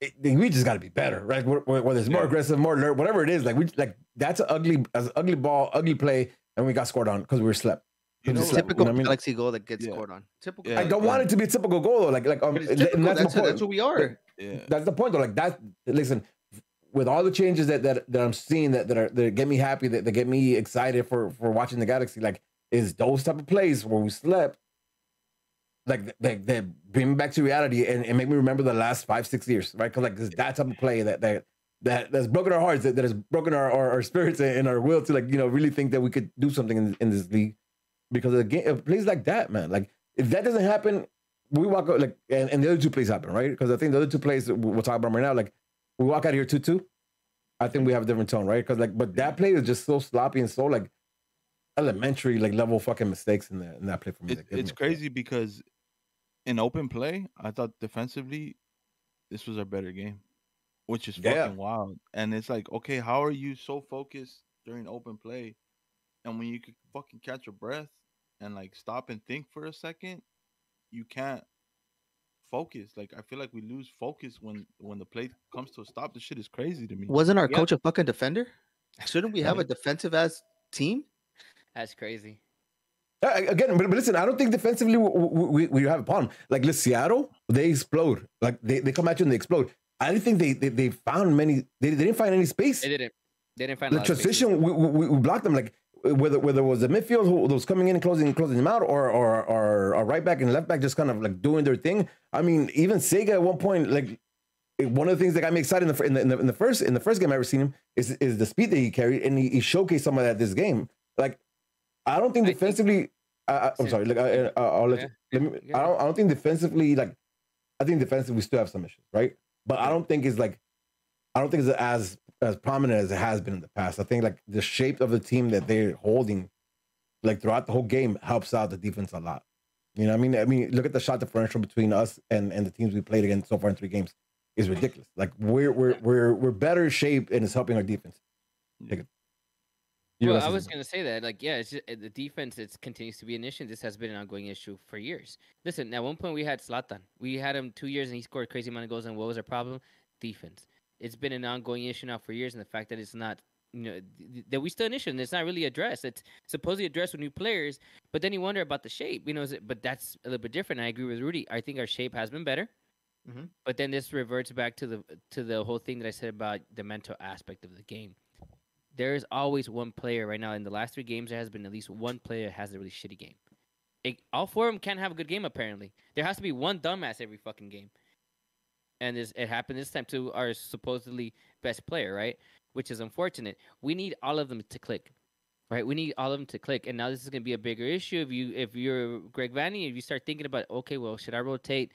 it, we just got to be better, right? Wh- wh- Whether it's more Yeah. aggressive, more alert, whatever it is, like we like that's an ugly, as ugly ball, ugly play, and we got scored on because we were slept. You We know, just slept, Typical you know what I mean? Galaxy goal that gets Yeah. scored on. Typical. Yeah. I don't want it to be a typical goal though. Like like um, But it's and typical. that's, That's, my point. that's what we are. Yeah. That's the point though. Like that. Listen, with all the changes that that, that I'm seeing that that, are, that get me happy, that, that get me excited for for watching the Galaxy, like is those type of plays where we slept, like that that bring me back to reality and, and make me remember the last five six years, right? Because like it's that type of play that that that that's broken our hearts, that, that has broken our, our our spirits and our will to like you know really think that we could do something in, in this league because of the game of plays like that, man. Like if that doesn't happen, we walk out like and, and the other two plays happen, right? Because I think the other two plays we'll talk about right now, like we walk out here two two. I think we have a different tone, right? Because like, but that play is just so sloppy and so like elementary, like level fucking mistakes in that in that play for me. It, it's crazy because in open play, I thought defensively, this was our better game. which is Yeah. fucking wild. And it's like, okay, how are you so focused during open play, and when you could fucking catch your breath and like stop and think for a second, you can't focus. Like I feel like we lose focus when when the play comes to a stop. This shit is crazy to me. Wasn't our Yep. coach a fucking defender? Shouldn't we have a defensive ass team? That's crazy. Uh, Again, but, but listen, I don't think defensively we, we, we have a problem. Like, let's Seattle, they explode. Like, they, they come at you and they explode. I didn't think they they, they found many, they, they didn't find any space. They didn't. They didn't find the transition, we, we, we blocked them. Like, whether whether it was the midfield who was coming in and closing closing them out, or or or, or right back and left back just kind of like doing their thing. I mean, even Sega at one point, like one of the things that got me excited in the, in the, in the, in the first in the first game I ever seen him is is the speed that he carried, and he, he showcased some of that this game. Like, I don't think I think- defensively. I, I, I'm sorry. Like, I, I, I'll let, Yeah, you, let me. I don't. I don't think defensively. Like, I think defensively we still have some issues, right? But I don't think it's like, I don't think it's as as prominent as it has been in the past. I think like the shape of the team that they're holding, like throughout the whole game, helps out the defense a lot. You know, what I mean, I mean, look at the shot differential between us and and the teams we played against so far in three games is ridiculous. Like we're we're we're we're better shape and it's helping our defense. Take it. You well, I was gonna say that, like, yeah, it's just, uh, the defense. It continues to be an issue. This has been an ongoing issue for years. Listen, at one point we had Zlatan. We had him two years, and he scored a crazy amount of goals. And what was our problem? Defense. It's been an ongoing issue now for years, and the fact that it's not, you know, th- th- that we still an issue, and it's not really addressed. It's supposedly addressed with new players, but then you wonder about the shape. You know, is it, but that's a little bit different. I agree with Rudy. I think our shape has been better. Mhm. But then this reverts back to the to the whole thing that I said about the mental aspect of the game there is always one player right now in the last three games. There has been at least one player has a really shitty game. It, all four of them can't have a good game. Apparently, there has to be one dumbass every fucking game. And this, it happened this time to our supposedly best player, right? Which is unfortunate. We need all of them to click, right? We need all of them to click. And now this is going to be a bigger issue if you if you're Greg Vanney, if you start thinking about, okay, well, should I rotate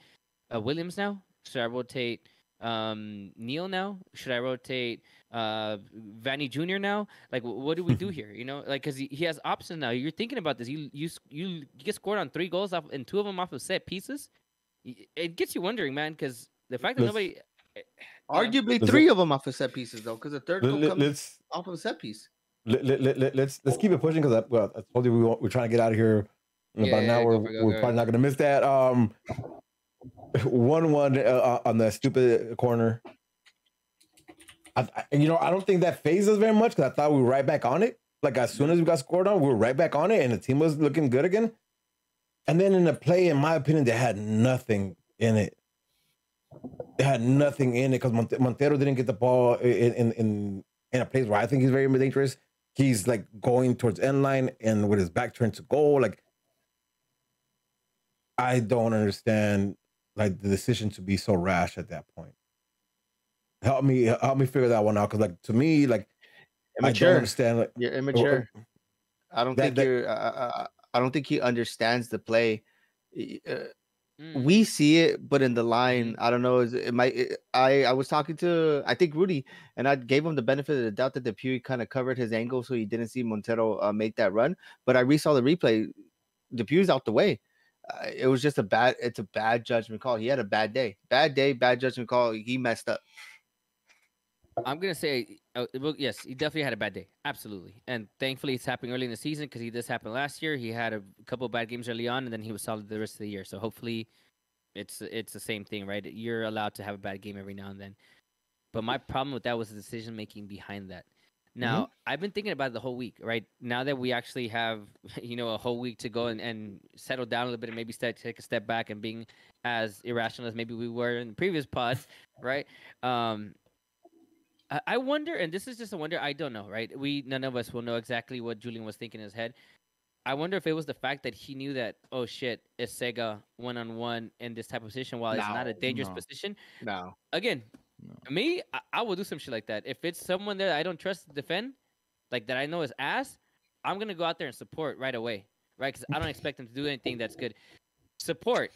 uh, Williams now? Should I rotate um, Neal now? Should I rotate uh Vanny Jr. now? Like, wh- what do we do here? You know, like, cause he, he has options now. You're thinking about this. You you you you get scored on three goals off, and two of them off of set pieces. It gets you wondering, man, because the fact that Let's- nobody. eh, Arguably Does three of them off of set pieces though, because the third Let, goal let, comes off of a set piece. let, let, let, let, let's let's keep it pushing because I, well, I told you we want, we're trying to get out of here in Yeah, about an yeah, hour. go go, we're go. probably not going to miss that. Um, one one uh, on the stupid corner. I, I, you know, I don't think that phased us very much because I thought we were right back on it. Like as soon as we got scored on, we were right back on it, and the team was looking good again. And then in the play, in my opinion, they had nothing in it. They had nothing in it because Montero didn't get the ball in in in, in a place where I think he's very dangerous. He's like going towards end line and with his back turned to goal. Like I don't understand like the decision to be so rash at that point. Help me help me figure that one out because like to me like I don't understand like You're immature. I don't that- think that- you're. Uh, uh, I don't think he understands the play. Uh, Mm. we see it, but in the line, I don't know. Is it might? It, I I was talking to I think Rudy, and I gave him the benefit of the doubt that DePuy kind of covered his angle, so he didn't see Montero uh, make that run. But I resaw the replay. DePuy's out the way. Uh, it was just a bad. It's a bad judgment call. He had a bad day. Bad day. Bad judgment call. He messed up. I'm gonna say, uh, well, yes, he definitely had a bad day, absolutely, and thankfully it's happening early in the season because he this happened last year. He had a couple bad games early on, and then he was solid the rest of the year. So hopefully, it's it's the same thing, right? You're allowed to have a bad game every now and then, but my problem with that was the decision making behind that. Now I've been thinking about it the whole week, right? Now that we actually have, you know, a whole week to go and, and settle down a little bit and maybe start take a step back and being as irrational as maybe we were in the previous pods, right? Um, I- I wonder, and this is just a wonder. I don't know, right? We none of us will know exactly what Julian was thinking in his head. I wonder if it was the fact that he knew that oh shit, it's Sega one on one in this type of position. While it's not a dangerous no. position, No. again, No. me, I, I will do some shit like that. If it's someone that I don't trust to defend, like that I know is ass, I'm gonna go out there and support right away, right? Because I don't expect them to do anything that's good. Support,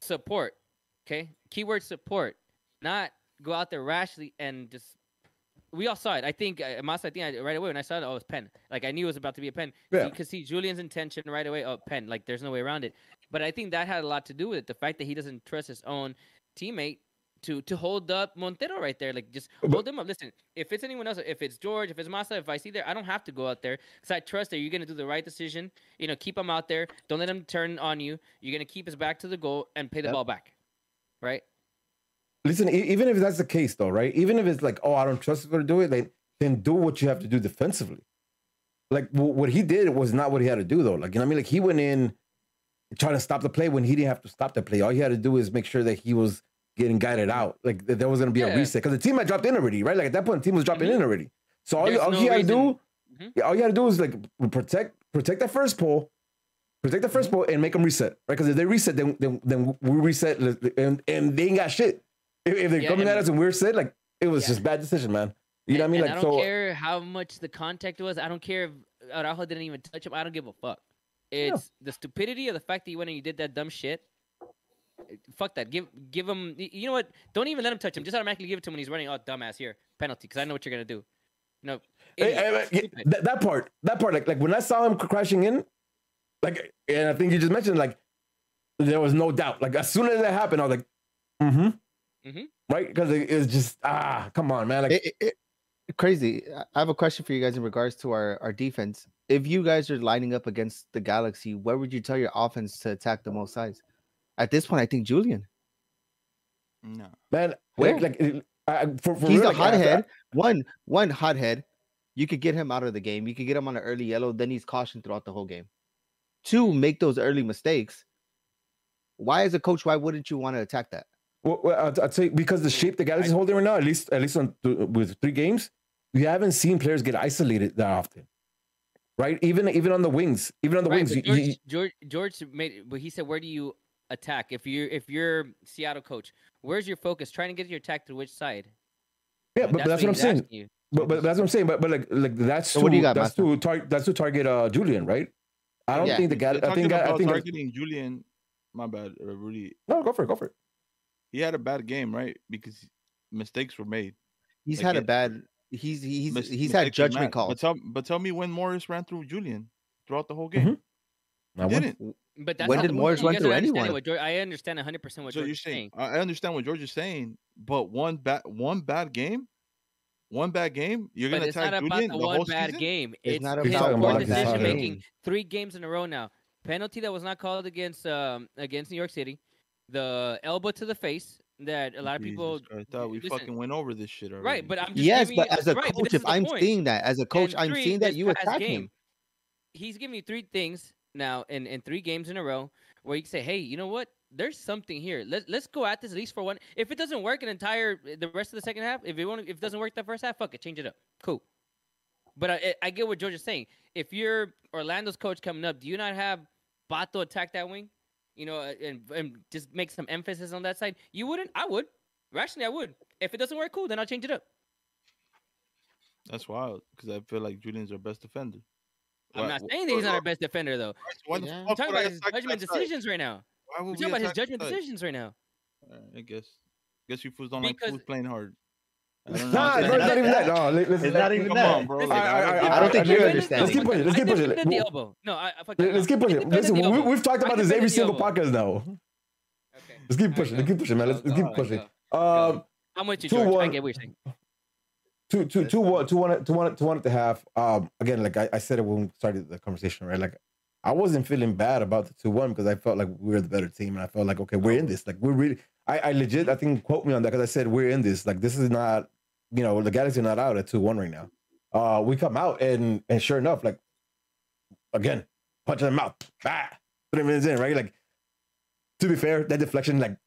support, okay. Keyword support, not go out there rashly and just. We all saw it. I think uh, Masa. I think I, right away when I saw it, oh, it's pen. Like I knew it was about to be a pen. Yeah. You could see Julian's intention right away. Oh, pen. Like there's no way around it. But I think that had a lot to do with it. The fact that he doesn't trust his own teammate to to hold up Montero right there. Like just But- hold him up. Listen, if it's anyone else, if it's George, if it's Massa, if I see there, I don't have to go out there because I trust that you're gonna do the right decision. You know, keep him out there. Don't let him turn on you. You're gonna keep his back to the goal and pay the Yep. ball back. Right? Listen, e- even if that's the case, though, right? Even if it's like, oh, I don't trust her to do it, like, then do what you have to do defensively. Like wh- what he did was not what he had to do, though. Like you know, what I mean, like he went in trying to stop the play when he didn't have to stop the play. All he had to do is make sure that he was getting guided out. Like there was going to be a reset because the team had dropped in already, right? Like at that point, the team was dropping Mhm. in already. So all, There's all no he had to do, Mhm. yeah, all you had to do is like protect protect that first pole, protect the 1st Mm-hmm. pole, and make them reset, right? Because if they reset, then then, then we reset, and and they ain't got shit. If, if they're Yeah, coming at us and we're set, like it was Yeah. just bad decision, man. You know what I mean? Like I don't so. care how much the contact was. I don't care if Araujo didn't even touch him. I don't give a fuck. It's the stupidity of the fact that you went and you did that dumb shit. Fuck that. Give give him. You know what? Don't even let him touch him. Just automatically give it to him when he's running. Oh, dumbass! Here, penalty. Because I know what you're gonna do. No. Hey, hey, hey, that, that part, that part, like like when I saw him crashing in, like, and I think you just mentioned, like, there was no doubt. Like as soon as that happened, I was like, mm-hmm, mm-hmm. right, because it, it's just ah, come on, man, like. It- it- it- crazy. I- I have a question for you guys in regards to our, our defense. If you guys are lining up against the Galaxy, where would you tell your offense to attack the most sides? At this point, I think Julian. No. Man, Where? like, like it- I, for, for He's real, a like, after- hothead. One one hothead. You could get him out of the game. You could get him on an early yellow. Then he's cautioned throughout the whole game. Two, make those early mistakes. Why, as a coach, why wouldn't you want to attack that? Well, well, I'd, I'd say because the shape the Galaxy is holding right now, at least at least on th- with three games, we haven't seen players get isolated that often, right? Even even on the wings, even on the Right, wings, but you- you- George George made but he said where do you attack if you're if you're Seattle coach where's your focus trying to get your attack to which side yeah, but, but that's what I'm saying. you. But, but that's what I'm saying. But but like like that's So to, what do you got, that's to target that's to target uh Julian, right? I don't Yeah. think the You're guy. I think talking I about think targeting Julian. My bad, uh, Rudy. no. Go for it. Go for it. He had a bad game, right? Because mistakes were made. He's Like had a bad. He's he's Mis- he's had judgment made. calls. But tell, but tell me when Morris ran through Julian throughout the whole game. Mhm. I He won. Didn't. but that's When did the Morris point. You run through are anyone? George- I understand 100 percent what So George you're saying, saying I I understand what George is saying, but one bad one bad game, one bad game, you're but gonna it's attack not about Julian the the one whole bad season? game It's it's not about poor decision bad making three games in a row now penalty that was not called against um against New York City the elbow to the face that a lot of people Christ, I thought we listen, fucking went over this shit already. right but I'm just yes, but you- as a right, coach, if I'm point. seeing that as a coach, And I'm three seeing that you attack game, him. He's giving you three things now in, in three games in a row where you can say, hey, you know what? There's something here. Let, let's go at this at least for one. If it doesn't work an entire the rest of the second half, if it won't, if it doesn't work the first half, fuck it, change it up. Cool. But I, I get what George is saying. If you're Orlando's coach coming up, do you not have Bato attack that wing? You know, uh, and, and just make some emphasis on that side. You wouldn't. I would. Rationally, I would. If it doesn't work, cool. Then I'll change it up. That's wild because I feel like Julian's our best defender. I'm not saying that he's not our best defender, though. Why the Yeah. I'm talking about his judgment decisions right now. Why We're talking about his judgment decisions right now. I guess. Guess you fools don't like fools playing hard. Nah, no, it's not even that. No, listen, It's not even Come that. on, bro. Listen, Like, I- I- don't I- I don't think you're understanding. Let's keep pushing. Let's keep pushing. the elbow. No, I, I Let- that. Let's keep pushing. Listen, we, we've talked about this every single elbow. podcast now. Okay. Let's keep pushing. Let's keep pushing, man. Let's, let's keep pushing. Um, I'm with you, Two, George. I one. get what you're saying. Two, two, two, one, two, one, two, one, two, one at the half. Um, again, like I, I said it when we started the conversation, right? Like I wasn't feeling bad about the two one because I felt like we were the better team, and I felt like okay, we're in this. Like we're really. I, I legit, I think quote me on that because I said we're in this. Like this is not, you know, the Galaxy are not out at two one right now. Uh, we come out and and sure enough, like again, punch in the mouth, ah, three minutes in, right? Like to be fair, that deflection like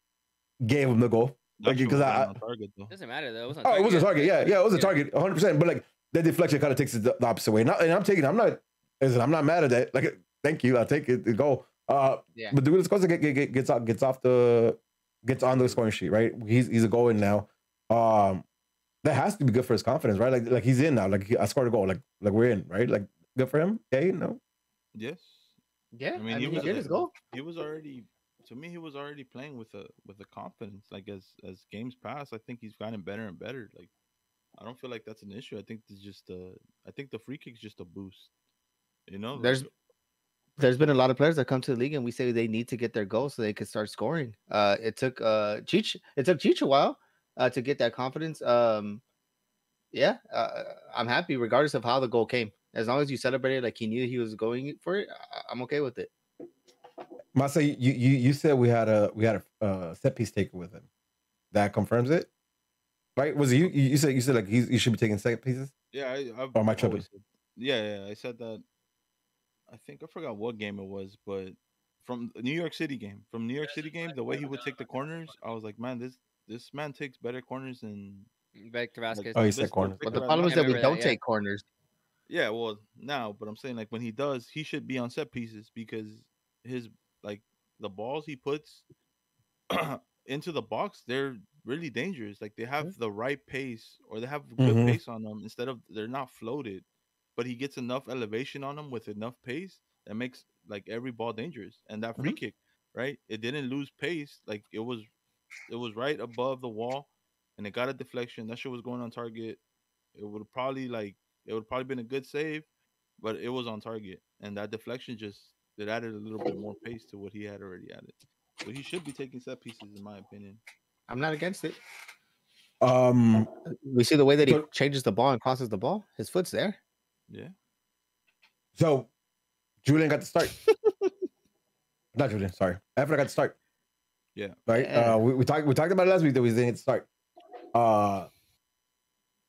gave him the goal. That Like, because was I- target though. Doesn't matter though. It wasn't Oh, it was a target. Yeah, yeah, it was a target, 100. percent But like that deflection kind of takes it the, the opposite way. And, I, and I'm taking. I'm not. Listen, I'm not mad at that. Like, thank you. I'll take it. The goal. Uh, Yeah. But Douglas Costa get, get, get, gets off gets off the gets on the scoring sheet. Right. He's he's a goal in now. Um, that has to be good for his confidence, right? Like like he's in now. Like he- I scored a goal. Like like we're in, right? Like good for him. Okay, no. Yes. Yeah, I mean, he was did a- his goal. He was already to me. He was already playing with a with a confidence. Like as as games pass, I think he's gotten better and better. Like I don't feel like that's an issue. I think it's just uh I think the free kick's just a boost. You know, There's there's been a lot of players that come to the league and we say they need to get their goal so they could start scoring. Uh, it took uh Cheech it took Cheech a while, uh, to get that confidence. Um, yeah, uh, I'm happy regardless of how the goal came. As long as you celebrated like he knew he was going for it, I- I'm okay with it. Masa, you, you you said we had a we had a uh, set piece taker with him. That confirms it, right? Was it you? You you said you said like he's, you should be taking set pieces. Yeah, I, I've Or am I always tripping? said- yeah, yeah, I said that. I think I forgot what game it was, but from the New York City game, from New York City game, the way he would take the corners, I was like, man, this this man takes better corners than. Victor Vázquez. Oh, he this- said corners. But the problem is that we don't yeah. take corners. Yeah, well, now, but I'm saying like when he does, he should be on set pieces because his like the balls he puts into the box, they're really dangerous. Like they have the right pace or they have a good Mhm. pace on them instead of they're not floated, but he gets enough elevation on them with enough pace that makes like every ball dangerous. And that free kick, right? It didn't lose pace. Like it was, it was right above the wall, and it got a deflection. That shit was going on target. It would probably like it would probably been a good save, but it was on target, and that deflection just it added a little bit more pace to what he had already added. So he should be taking set pieces, in my opinion. I'm not against it. Um, We see the way that he So- changes the ball and crosses the ball. His foot's there. Yeah, so Julian got the start. Not Julian, sorry. Efra got the start. Yeah. Right. Yeah. Uh, we, we talked we talked about it last week that we didn't get the start. Uh,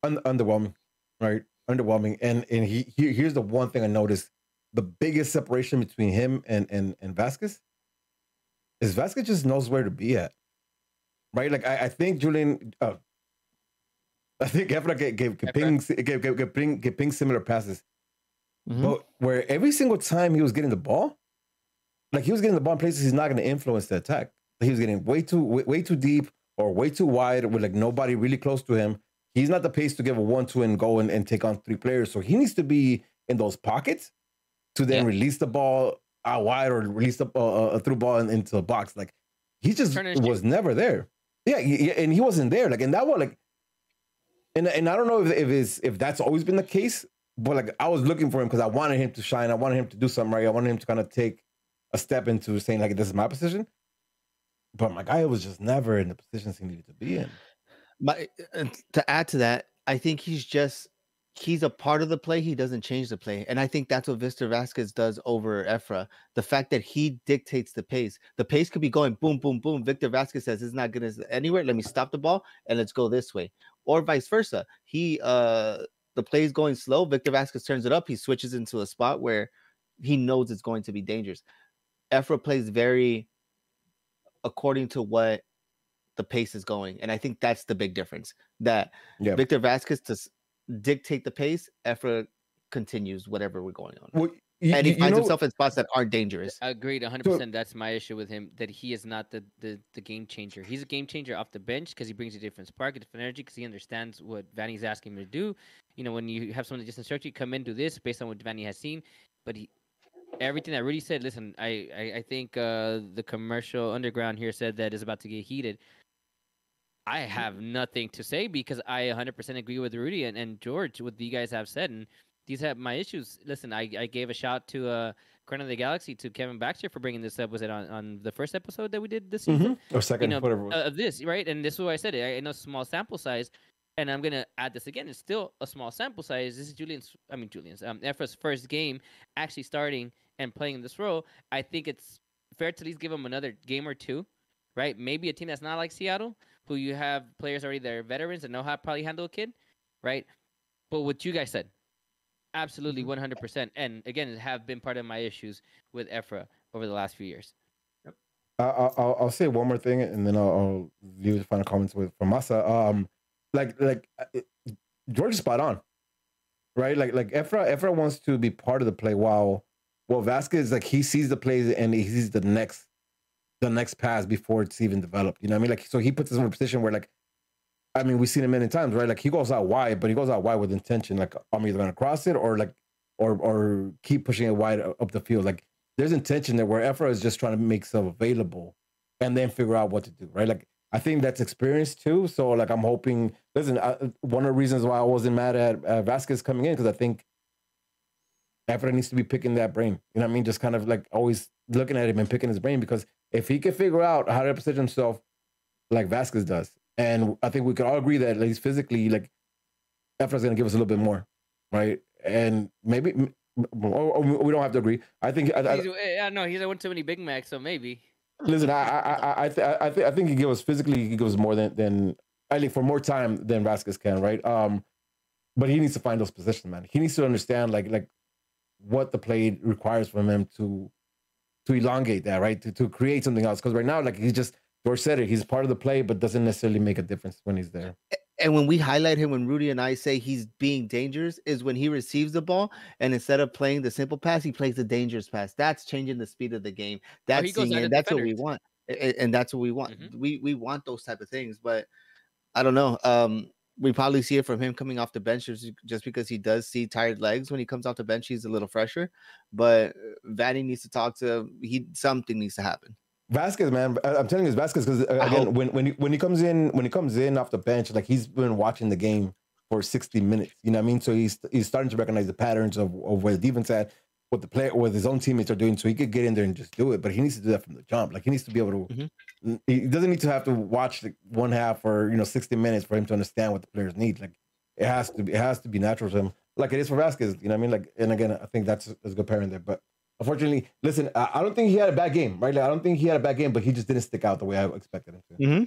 un- underwhelming, right? Underwhelming. And and he, he here's the one thing I noticed: the biggest separation between him and and and Vázquez is Vázquez just knows where to be at, right? Like I, I think Julian. Uh, I think Efra gave gave gave, Ping, gave, gave, gave, Ping, gave Ping similar passes. Mhm. But where every single time he was getting the ball, like he was getting the ball in places he's not going to influence the attack. He was getting way too way, way too deep or way too wide with like nobody really close to him. He's not the pace to give a one-two and go and, and take on three players. So he needs to be in those pockets to then Yeah. release the ball out wide or release the uh, a through ball in- into the box. Like he just Turn his was never there. Yeah, he- and he wasn't there. Like and that was like, and and I don't know if if it's if that's always been the case, but like I was looking for him because I wanted him to shine. I wanted him to do something right. I wanted him to kind of take a step into saying like this is my position. But my guy was just never in the positions he needed to be in. My, uh, to add to that, I think he's just he's a part of the play. He doesn't change the play, and I think that's what Victor Vázquez does over Efra. The fact that he dictates the pace. The pace could be going boom, boom, boom. Victor Vázquez says it's not as anywhere. Let me stop the ball and let's go this way, or vice versa. He uh the play is going slow. Victor Vázquez turns it up. He switches into a spot where he knows it's going to be dangerous. Efra plays very according to what the pace is going. And I think that's the big difference. That Yeah. Victor Vázquez to dictate the pace, Efra continues whatever we're going on. Well, you, and he you- you finds know- himself in spots that aren't dangerous. Agreed, 100. So- percent That's my issue with him. That he is not the the, the game changer. He's a game changer off the bench because he brings a different spark, a different energy, because he understands what Vanney's asking him to do. You know, when you have someone that just instruct you, come in, do this based on what Vanney has seen. But he, everything that Rudy said, listen, I I, I think uh, the commercial underground here said that is about to get heated. I have nothing to say because I 100% agree with Rudy and, and George what you guys have said, and these have my issues. Listen, I, I gave a shout to uh, Crown of the Galaxy to Kevin Baxter for bringing this up. Was it on, on the first episode that we did this season? Mhm. or second, know, whatever. it was. uh, of this, right? And this is why I said it. I know small sample size, and I'm gonna add this again. It's still a small sample size. This is Julian's. I mean Julian's. Um, Efra's first game actually starting and playing in this role. I think it's fair to at least give him another game or two, right? Maybe a team that's not like Seattle, who you have players already that are veterans and know how to probably handle a kid, right? But what you guys said, absolutely 100%. And again, have been part of my issues with Efra over the last few years. I- I- I'll, I'll say one more thing, and then I'll, I'll leave the final comments with from Masa. Um, like like uh, it- George is spot on, right? Like like Efra Efra wants to be part of the play, while well Vázquez like he sees the plays and he sees the next the next pass before it's even developed. You know what I mean? Like so he puts us in a position where like I mean we've seen it many times, right? Like he goes out wide, but he goes out wide with intention. Like I'm either gonna cross it or like or or keep pushing it wide up the field. Like there's intention there where Efra is just trying to make stuff available and then figure out what to do, right? Like I think that's experience too. So like I'm hoping. Listen, I, one of the reasons why I wasn't mad at uh, Vázquez coming in because I think Efra needs to be picking that brain. You know what I mean? Just kind of like always looking at him and picking his brain because if he can figure out how to position himself like Vázquez does, And I think we could all agree that at least physically, like Efra's going to give us a little bit more, right? And maybe or, or we don't have to agree. I think I, I, He's, yeah, no, he's won too many Big Macs, so maybe. listen. I I I I, th- I, th- I think he gives us physically. He gives us more than than I think for more time than Vázquez can, right? Um, but he needs to find those positions, man. He needs to understand like like what the play requires from him to to elongate that, right? To to create something else. Because right now, like he's just George said it, he's part of the play, but doesn't necessarily make a difference when he's there. And when we highlight him, when Rudy and I say he's being dangerous, is when he receives the ball and instead of playing the simple pass, he plays the dangerous pass. That's changing the speed of the game. That's Oh, he goes seeing at it. the That's what we want, A- a- and that's what we want. Mhm. We we want those type of things, but I don't know. Um, we probably see it from him coming off the bench just- because he does see tired legs when he comes off the bench. He's a little fresher, but uh, Vanney needs to talk to he. Something needs to happen. Vázquez, man, I'm telling you, it's Vázquez because uh, again, when when he, when he comes in when he comes in off the bench, like he's been watching the game for 60 minutes. You know what I mean? So he's he's starting to recognize the patterns of, of where the defense at, what the player, what his own teammates are doing, so he could get in there and just do it. But he needs to do that from the jump. Like he needs to be able to. Mhm. He doesn't need to have to watch like one half or you know 60 minutes for him to understand what the players need. Like it has to be it has to be natural to him, like it is for Vázquez. You know what I mean? Like and again, I think that's, that's a good pairing there, but. Unfortunately, listen, I I don't think he had a bad game, right? Like, I don't think he had a bad game, but he just didn't stick out the way I expected him to. Mm-hmm.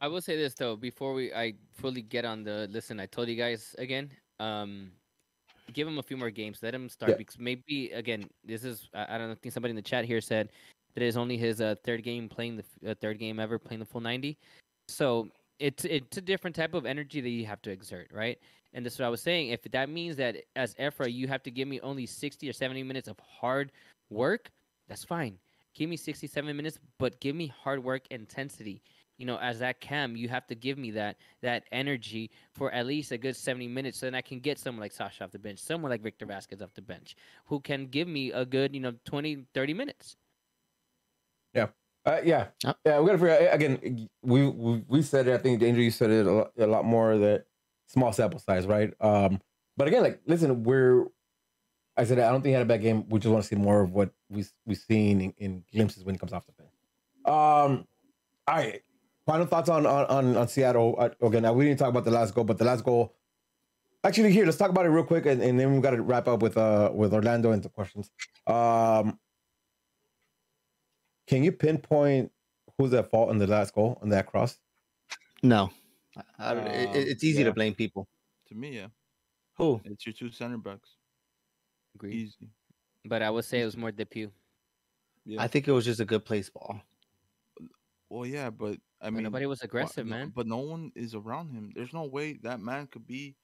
I will say this though, before we I fully get on the listen, I told you guys again. Um, give him a few more games. Let him start Yeah. because maybe again, this is I, don't know, I think somebody in the chat here said that it's only his uh, third game playing the uh, third game ever playing the full ninety. So it's it's a different type of energy that you have to exert, right? And that's what I was saying. If that means that as Efra, you have to give me only sixty or seventy minutes of hard work, that's fine. Give me 67 minutes, but give me hard work intensity you know, as that cam, you have to give me that that energy for at least a good 70 minutes, so then I can get someone like Sacha off the bench, someone like Victor Vázquez off the bench, who can give me a good, you know, 20, 30 minutes. Yeah. Uh, yeah, Uh, yeah. We gotta figure out again. We we, we said it. I think Danger, you said it a lot, a lot more. That small sample size, right? Um, but again, like, listen, we're. I said I don't think he had a bad game. We just want to see more of what we we've seen in, in glimpses when he comes off the bench. Um, all right. Final thoughts on on on, on Seattle. Uh, again, now we didn't talk about the last goal, but the last goal. Actually, here let's talk about it real quick, and, and then we've got to wrap up with uh with Orlando and the questions. Um, can you pinpoint who's at fault in the last goal on that cross? No, I, I don't, it, it's easy yeah. to blame people. To me, yeah, Who? it's your two center backs. Agreed. Easy. But I would say it was more DePuy. Yeah. I think it was just a good place ball. Well, yeah, but I mean, nobody was aggressive, man. But no one is around him. There's no way that man could be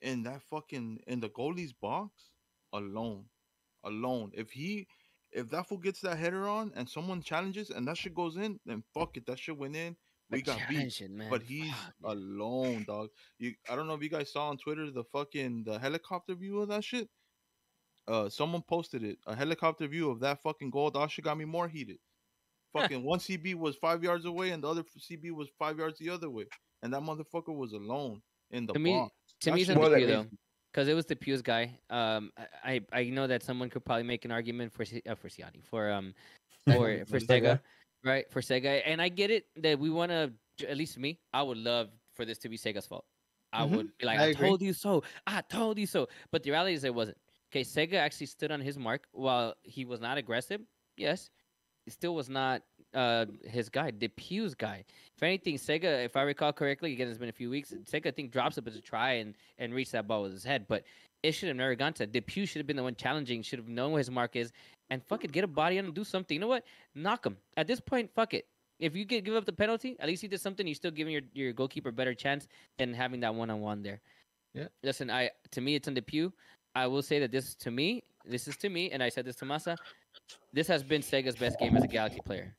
in that fucking in the goalie's box alone, alone. If he, if that fool gets that header on and someone challenges and that shit goes in, then fuck it, that shit went in. We But got beat. man. But he's alone, dog. You, I don't know if you guys saw on Twitter the fucking the helicopter view of that shit. Uh, someone posted it, a helicopter view of that fucking goal. That shit got me more heated. Fucking one CB was five yards away, and the other CB was five yards the other way, and that motherfucker was alone in the To me- box. To me, it's shit on Well, DePuy like- though, because it was DePuy's guy. Um, I I I know that someone could probably make an argument for uh, for Siani for um for for Sega. Sega, right? For Sega, and I get it that we want to. At least me, I would love for this to be Sega's fault. I Mhm, would be like, I I, told you so. I told you so. But the reality is, it wasn't. Okay, Sega actually stood on his mark while he was not aggressive. Yes, it still was not uh his guy, DePuy's guy. If anything, Sega, if I recall correctly, again, it's been a few weeks. Sega, I think, drops up as a try and and reach that ball with his head, but it should have never gone to. DePuy should have been the one challenging. Should have known where his mark is, and fuck it, get a body on and do something. You know what? Knock him. At this point, fuck it. If you get give up the penalty, at least he did something. You're still giving your, your goalkeeper a better chance than having that one on one there. Yeah. Listen, I to me it's on DePuy. I will say that this to me, this is to me, and I said this to Masa. This has been Sega's best game as a Galaxy player,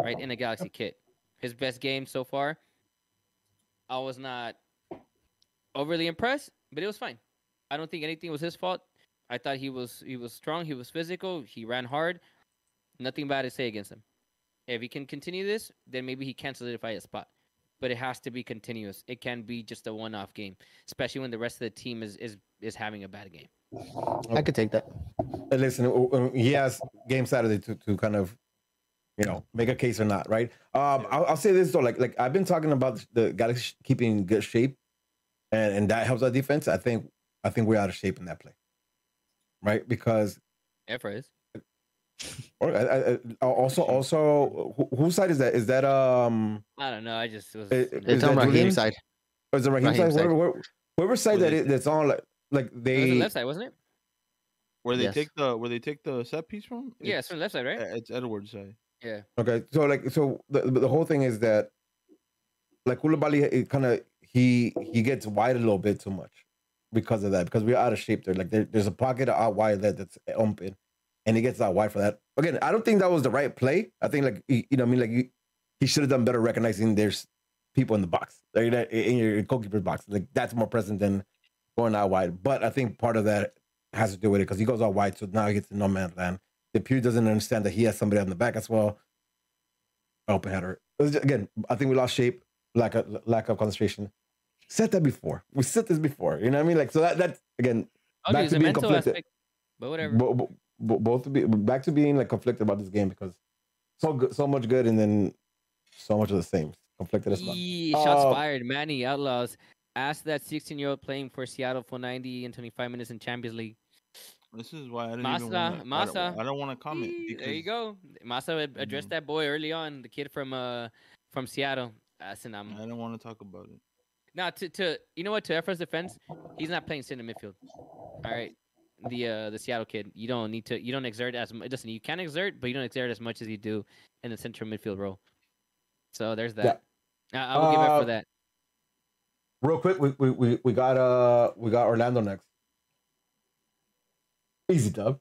right? In a Galaxy kit, his best game so far. I was not overly impressed, but it was fine. I don't think anything was his fault. I thought he was he was strong. He was physical. He ran hard. Nothing bad to say against him. If he can continue this, then maybe he can solidify his spot. But it has to be continuous. It can be just a one-off game, especially when the rest of the team is is is having a bad game. I could take that. Listen, he has game Saturday to, to kind of you know, make a case or not, right? Um, I'll, I'll say this though, like like I've been talking about the Galaxy keeping good shape, and and that helps our defense. I think I think we're out of shape in that play, right? Because Efra is. or, I, I, also also who, whose side is that? Is that um? I don't know. I just was. Is- you know, They're is talking that? Raheem side. Or is it Raheem Raheem side? side. Whoever, whoever, whoever side that that's on like like it was they the left side, wasn't it? Where they Yes. take the where they take the set piece from? Yeah, it's from the left side, right? it's Edwards' side. Yeah. Okay, so like, so the the whole thing is that, like, Coulibaly, kind of he he gets wide a little bit too much because of that because we're out of shape there. Like, there, there's a pocket out wide there that's open, and he gets out wide for that. Again, I don't think that was the right play. I think like he- you know, what I mean, like he, he should have done better recognizing there's people in the box, like in your goalkeeper's box. Like that's more present than going out wide. But I think part of that has to do with it because he goes out wide, so now he gets to no man's land. DePuy doesn't understand that he has somebody on the back as well. Open header. It was just- Again, I think we lost shape, lack of lack of concentration. Said that before. We said this before. You know what I mean? Like so that that again, Okay, Back to being conflicted. aspect. But whatever. bo- bo- bo- both to be back to being like conflicted about this game because so good, so much good, and then so much of the same. Conflicted as well. Shots Uh, fired. Manny Outlaws asked that 16 year old playing for Seattle for 90 and 25 minutes in Champions League. This is why I didn't Masa, even wanna, I don't- I don't, want to comment. Yee, There you go. Masa ad- addressed Mhm. that boy early on, the kid from uh from Seattle. Listen, I'm I don't want to talk about it. now to to you know what to Efra's defense, he's not playing center midfield. All right. The uh the Seattle kid, you don't need to you don't exert as much. Listen, you can exert, but you don't exert as much as you do in the central midfield role. So there's that. I, I will give it Uh, for that. Real quick, we, we we we got uh we got Orlando next. Easy dub.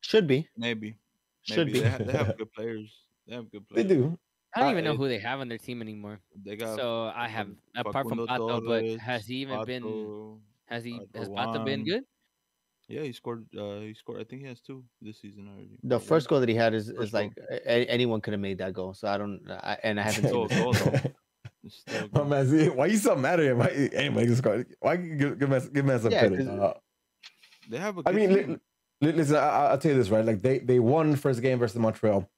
Should be. Maybe. Should Maybe. be. They, ha- they have good players. They have good players. They do. I don't uh, even know who they have on their team anymore. They got So I have fucking apart from Facundo Pato, but has he even been? Has he? Pato Has Pato been good? Yeah, he scored. Uh, he scored. I think he has two this season already. The Or first goal that he had is, First is like a- a- anyone could have made that goal. So I don't. I, and I haven't seen. Goal, the- goal, though. It's still My man, see, why you so mad at him? Why, anyway, just go. Why you give, give man give man some Yeah, credit? 'cause- Uh, They have a I good mean, li- li- listen, I, I- I'll tell you this, right? Like they they won first game versus Montreal.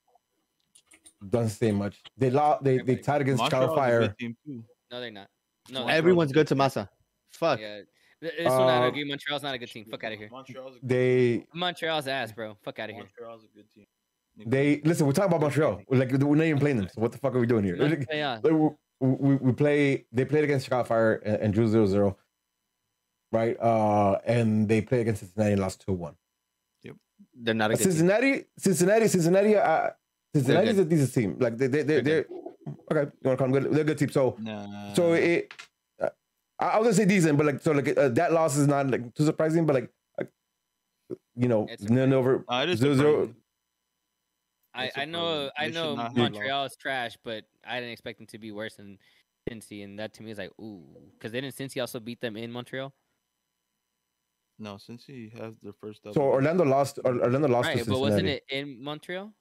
Doesn't say much. They lost. They they tied against Montreal's a good Fire. team too. No, they're not. No, Montreal- they're Everyone's good to Massa. Fuck. Yeah, Th- this one I Uh, agree. Montreal's not a good team. Fuck out of here. Montreal's a good They Montreal's ass, bro. Fuck out of here. Montreal's a good team. they listen. We're talking about Montreal. Like we're not even playing them. So what the fuck are we doing here? Like, Yeah, we, we, we play. They played against Chicago Fire and, and drew 0-0. Right. Uh, and they played against Cincinnati and lost two one. They're not a good team. Cincinnati, Cincinnati, Cincinnati, uh, Cincinnati is a decent team. Like they, they, they, They're they're okay. You want to call them good? They're a good team. So, Nah. so it. Uh, I was gonna say decent, but like so, like uh, that loss is not like too surprising. But like, uh, you know, It's nil over is zero zero. Surprising. I, I know. I know Montreal is trash, but I didn't expect them to be worse than Cincy, and that to me is like ooh, because didn't Cincy also beat them in Montreal? No, since he has their first double. So Orlando lost. Orlando lost to Right, but wasn't it in Montreal?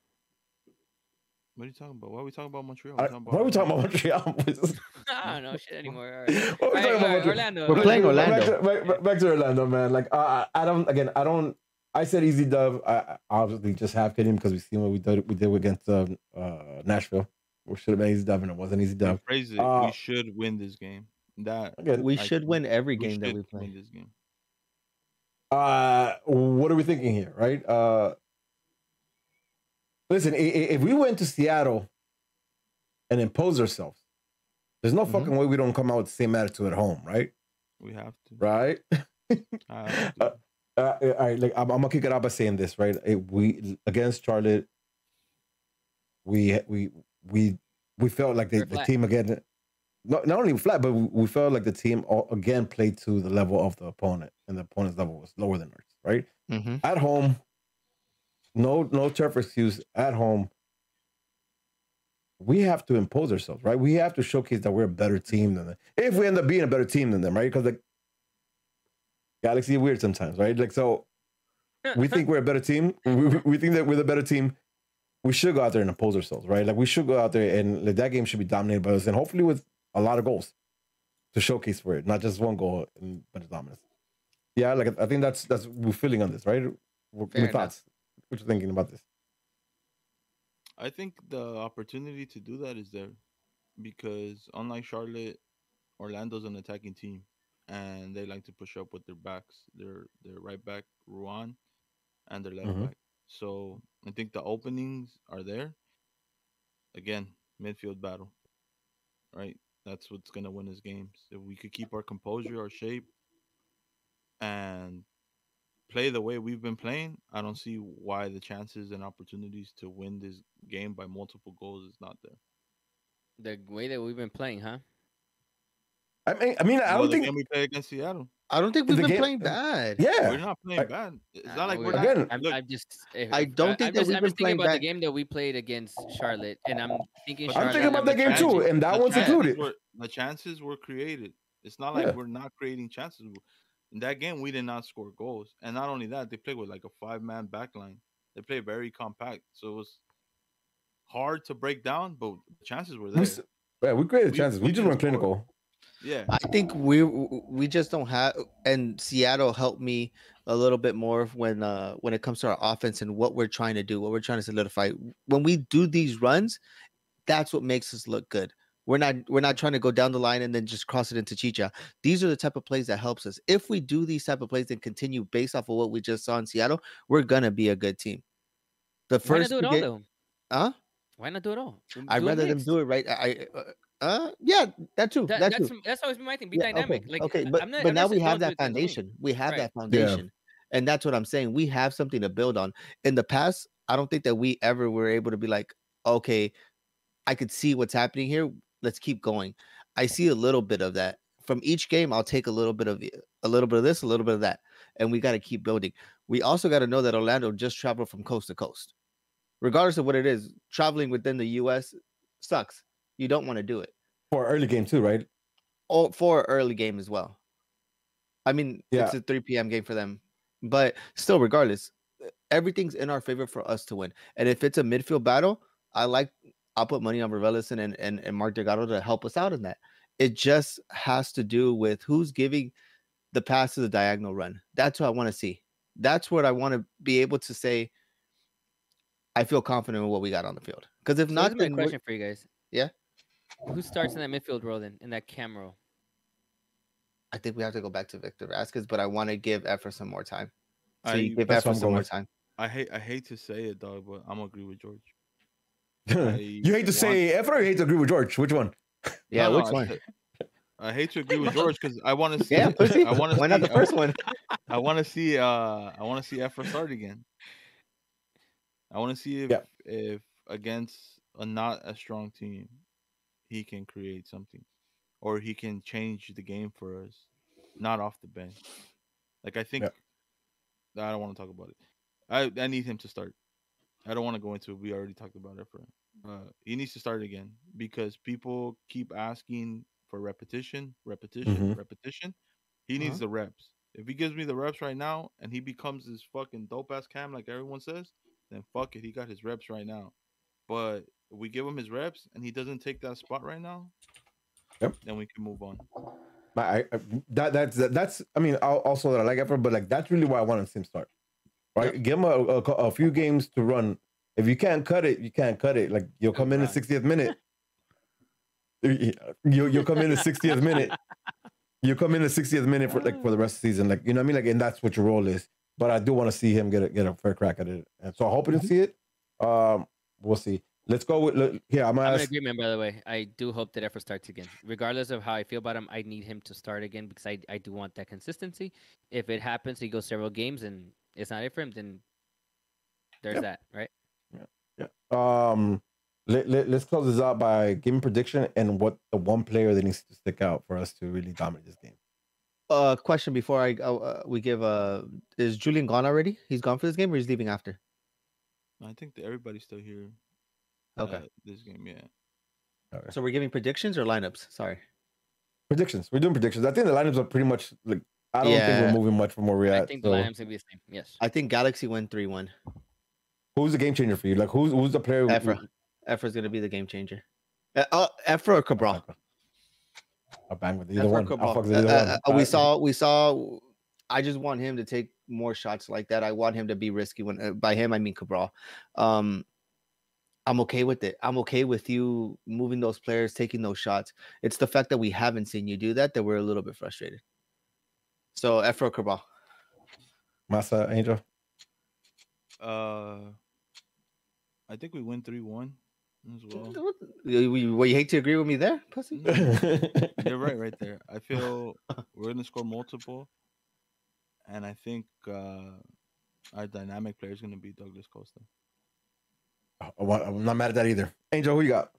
What are you talking about? Why are we talking about Montreal? I- We're why are we talking about Montreal? I don't know shit anymore. All What right. are we Alright, talking about alright, Montreal? Orlando. We're playing Back Orlando. to, back, back- back to Orlando, man. Like uh, I don't. Again, I don't. I said easy dub. I, I obviously just half kidding because we seen what we did. We did against uh, uh, Nashville. We should have been easy dub, and it wasn't easy dub. Crazy. Uh, we should win this game. That We should think win every game that we play. Win this game. uh, what are we thinking here, right? Uh, listen, i- i- if we went to Seattle and impose ourselves, there's no Mhm. fucking way we don't come out with the same attitude at home, right? We have to. Right? I have to. Uh, uh, all right, like I'm, I'm gonna kick it out by saying this, right? Eh, we against Charlotte, we we we we felt like the, the team again. Not, not only flat, but we, we felt like the team all, again played to the level of the opponent, and the opponent's level was lower than ours. Right Mm-hmm. at home, no no turf excuse. At home, we have to impose ourselves, right? We have to showcase that we're a better team than them. If we end up being a better team than them, right? Because like Galaxy weird sometimes, right? Like so, we think we're a better team. We, we- we think that we're the better team. We should go out there and oppose ourselves, right? Like we should go out there and like, that game should be dominated by us, and hopefully with a lot of goals to showcase for it, not just one goal, and, but it's dominance. Yeah, like I think that's that's we're feeling on this, right? What Fair your thoughts? What you're thinking about this? I think the opportunity to do that is there because unlike Charlotte, Orlando's an attacking team and they like to push up with their backs. Their their right back Ruan and their left Mhm. back. So I think the openings are there. Again, midfield battle. Right? That's what's gonna win us games. If we could keep our composure, our shape, and play the way we've been playing, I don't see why the chances and opportunities to win this game by multiple goals is not there. The way that we've been playing, huh? I mean, I mean, I Well, don't the think. game we play against Seattle. I don't think we've been game- playing bad. Yeah, we're not playing I- bad. It's Uh, not like we- we're Again- not. I'm, Look, I'm just. if- I don't I'm think that just, we've I'm been thinking playing about the game that we played against Charlotte, and I'm thinking. I'm Charlotte I'm thinking about have that a game too, and that the one's included. Were, the chances were created. It's not like Yeah. we're not creating chances. In that game, we did not score goals, and not only that, they played with like a five-man back line. They played very compact, so it was hard to break down, but the chances were there. s- yeah, we created We- chances. we We just didn't weren't score. clinical. Yeah, I think we we just don't have and Seattle helped me a little bit more when uh when it comes to our offense and what we're trying to do, what we're trying to solidify. When we do these runs, that's what makes us look good. We're not we're not trying to go down the line and then just cross it into Chicha. These are the type of plays that helps us. If we do these type of plays and continue based off of what we just saw in Seattle, we're gonna be a good team. The Why not first do it all ga- though? huh? Why not do it all? I'd Do a rather them do it right. I I- uh, yeah, that too. That, that that's too. that's always been my thing. Be Yeah, dynamic. Okay, Like okay, but I'm not, but I'm now we have that through it to win. foundation. We have Right. that foundation, and that's what I'm saying. We have something to build on. In the past, I don't think that we ever were able to be like, okay, I could see what's happening here. Let's keep going. I see a little bit of that from each game. I'll take a little bit of a little bit of this, a little bit of that, and we got to keep building. We also got to know that Orlando just traveled from coast to coast, regardless of what it is. Traveling within the U.S. sucks. You don't want to do it For early game too, right? or for early game as well. I mean, Yeah. it's a 3 p.m. game for them, but still, regardless, everything's in our favor for us to win. And if it's a midfield battle, I like I'll put money on Raveloson and, and and Mark Delgado to help us out in that. It just has to do with who's giving the pass to the diagonal run. That's what I want to see. That's what I want to be able to say. I feel confident in what we got on the field. Because if So not, my then we're- question for you guys. Yeah? Who starts in that midfield role then? In that cam role? I think we have to go back to Victor Vázquez, but I want to give Efra some more time. So I, you give that's what Efra some more going. time. I hate I hate to say it, dog, but I'm gonna agree with George. you hate to say Efra or you hate to agree with George? Which one? Yeah, No, no, which I one? said- I hate to agree with George because I want to see. Yeah, pussy. I want to Why see. not the first one? I want to see. Uh, I want to see Efra start again. I want to see if Yeah. if against a not a strong team, he can create something, or he can change the game for us, not off the bench. Like I think. I don't want to talk about it. I I need him to start. I don't want to go into it. We already talked about Efra. Uh, he needs to start again because people keep asking for repetition, repetition, Mhm. repetition. He needs the reps. If he gives me the reps right now and he becomes this fucking dope ass cam like everyone says, then fuck it. He got his reps right now. But we give him his reps and he doesn't take that spot right now, Yep. then we can move on. I, I that that's that's. I mean, al- also that I like Efra, but like that's really why I want to see him start. Right, give him a, a, a few games to run. If you can't cut it, you can't cut it. Like you'll come in the 60th minute. You you'll come in the 60th minute. You come in the 60th minute for like for the rest of the season. Like you know what I mean. Like and that's what your role is. But I do want to see him get a get a fair crack at it. And so I hope to see it. Um, we'll see. Let's go with look, here. I'm gonna I'm in agreement, by the way. I do hope that Efra starts again. Regardless of how I feel about him, I need him to start again because I, I do want that consistency. If it happens, he goes several games and it's not it for him, then there's Yep. that, right? Yeah. Um, let, let, us close this out by giving prediction and what the one player that needs to stick out for us to really dominate this game. Uh, question before I uh, uh, we give uh is Julian gone already? He's gone for this game or he's leaving after? I think that everybody's still here. Okay. uh, this game, yeah. So we're giving predictions or lineups? Sorry. Predictions. We're doing predictions. I think the lineups are pretty much like I don't think we're moving much from where we're I think the so lineup's gonna be the same. Yes. I think Galaxy win three one. who's the game changer for you? Like who's who's the player? who- Efra. Efra's gonna be the game changer. Uh, uh, Efra or Cabral? I'll bang with either Efra one. I'll Cabral. fuck with Uh, either uh, one. uh, we saw we saw. I just want him to take more shots like that. I want him to be risky when uh, by him I mean Cabral. Um, I'm okay with it. I'm okay with you moving those players, taking those shots. It's the fact that we haven't seen you do that that we're a little bit frustrated. So Efro Cabral. Massa Angel. Uh, I think we win three one as well. What, you, you- well, you hate to agree with me there, pussy? You're right, right there. I feel we're gonna score multiple, and I think uh our dynamic player is gonna be Douglas Costa. I want- I'm not mad at that either. Angel, who you got?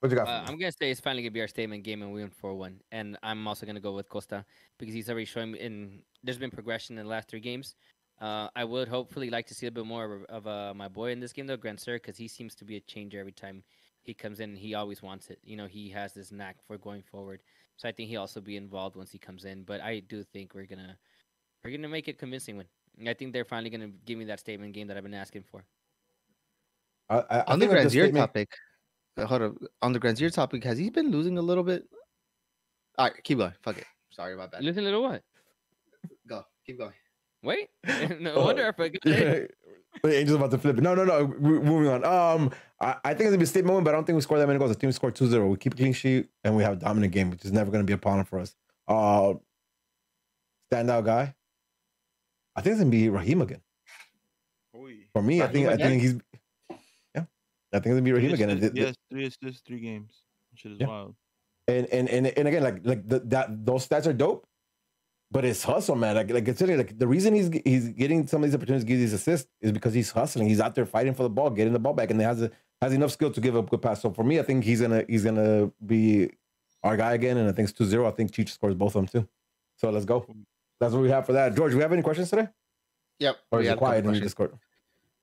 What you got? Uh. I'm gonna say it's finally gonna be our statement game, and we win four one. And I'm also gonna go with Costa because he's already showing me in. There's been progression in the last three games. Uh, I would hopefully like to see a bit more of, of uh, my boy in this game though, Grandsir, because he seems to be a changer every time he comes in. and He always wants it. You know, he has this knack for going forward. So I think he'll also be involved once he comes in. But I do think we're gonna we're gonna make it convincing win. I think they're finally gonna give me that statement game that I've been asking for. I, I, I on the think with Grandsir statement- topic, hold up. On the Grandsir topic, has he been losing a little bit? All right, keep going. Fuck it. Sorry about that. Listen to what? Go. Keep going. Wait, no Oh, wonder I forgot. Yeah. Wait, Angel's about to flip it. No, no, no. We're Moving on. Um, I, I think it's gonna be a statement win, but I don't think we score that many goals. The team scored 2-0. We keep a clean sheet and we have a dominant game, which is never gonna be a problem for us. Uh, standout guy. I think it's gonna be Raheem again. For me, I think Raheem I think he's yeah. I think it's gonna be Raheem again. And, the- the- Yes, three assists, three games. Shit is Yeah. wild. and and and, and again, like like the, that those stats are dope, but it's hustle, man. Like like considering like the reason he's he's getting some of these opportunities, to get these assists, is because he's hustling. He's out there fighting for the ball, getting the ball back, and he has a, has enough skill to give a good pass. So for me, I think he's gonna he's gonna be our guy again, and I think it's 2-0. I think Cheech scores both of them too. So let's go. That's what we have for that. George, do we have any questions today, Yep. or is it quiet in the. Discord?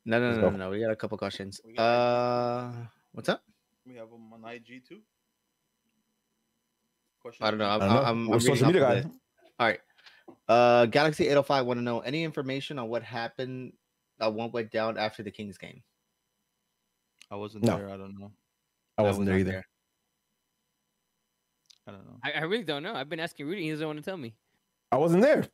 No, no, no, no, no. We got a couple questions. We got Uh, what's up? We have him on IG too. I don't know. I'm, I don't know. I'm, We're I'm social media guy. All right. Uh, Galaxy 805 want to know any information on what happened, uh, what went down after the Kings game. I wasn't No. there. I don't know. I I wasn't was there either. there. I don't know. I, I really don't know. I've been asking Rudy. He doesn't want to tell me. I wasn't there.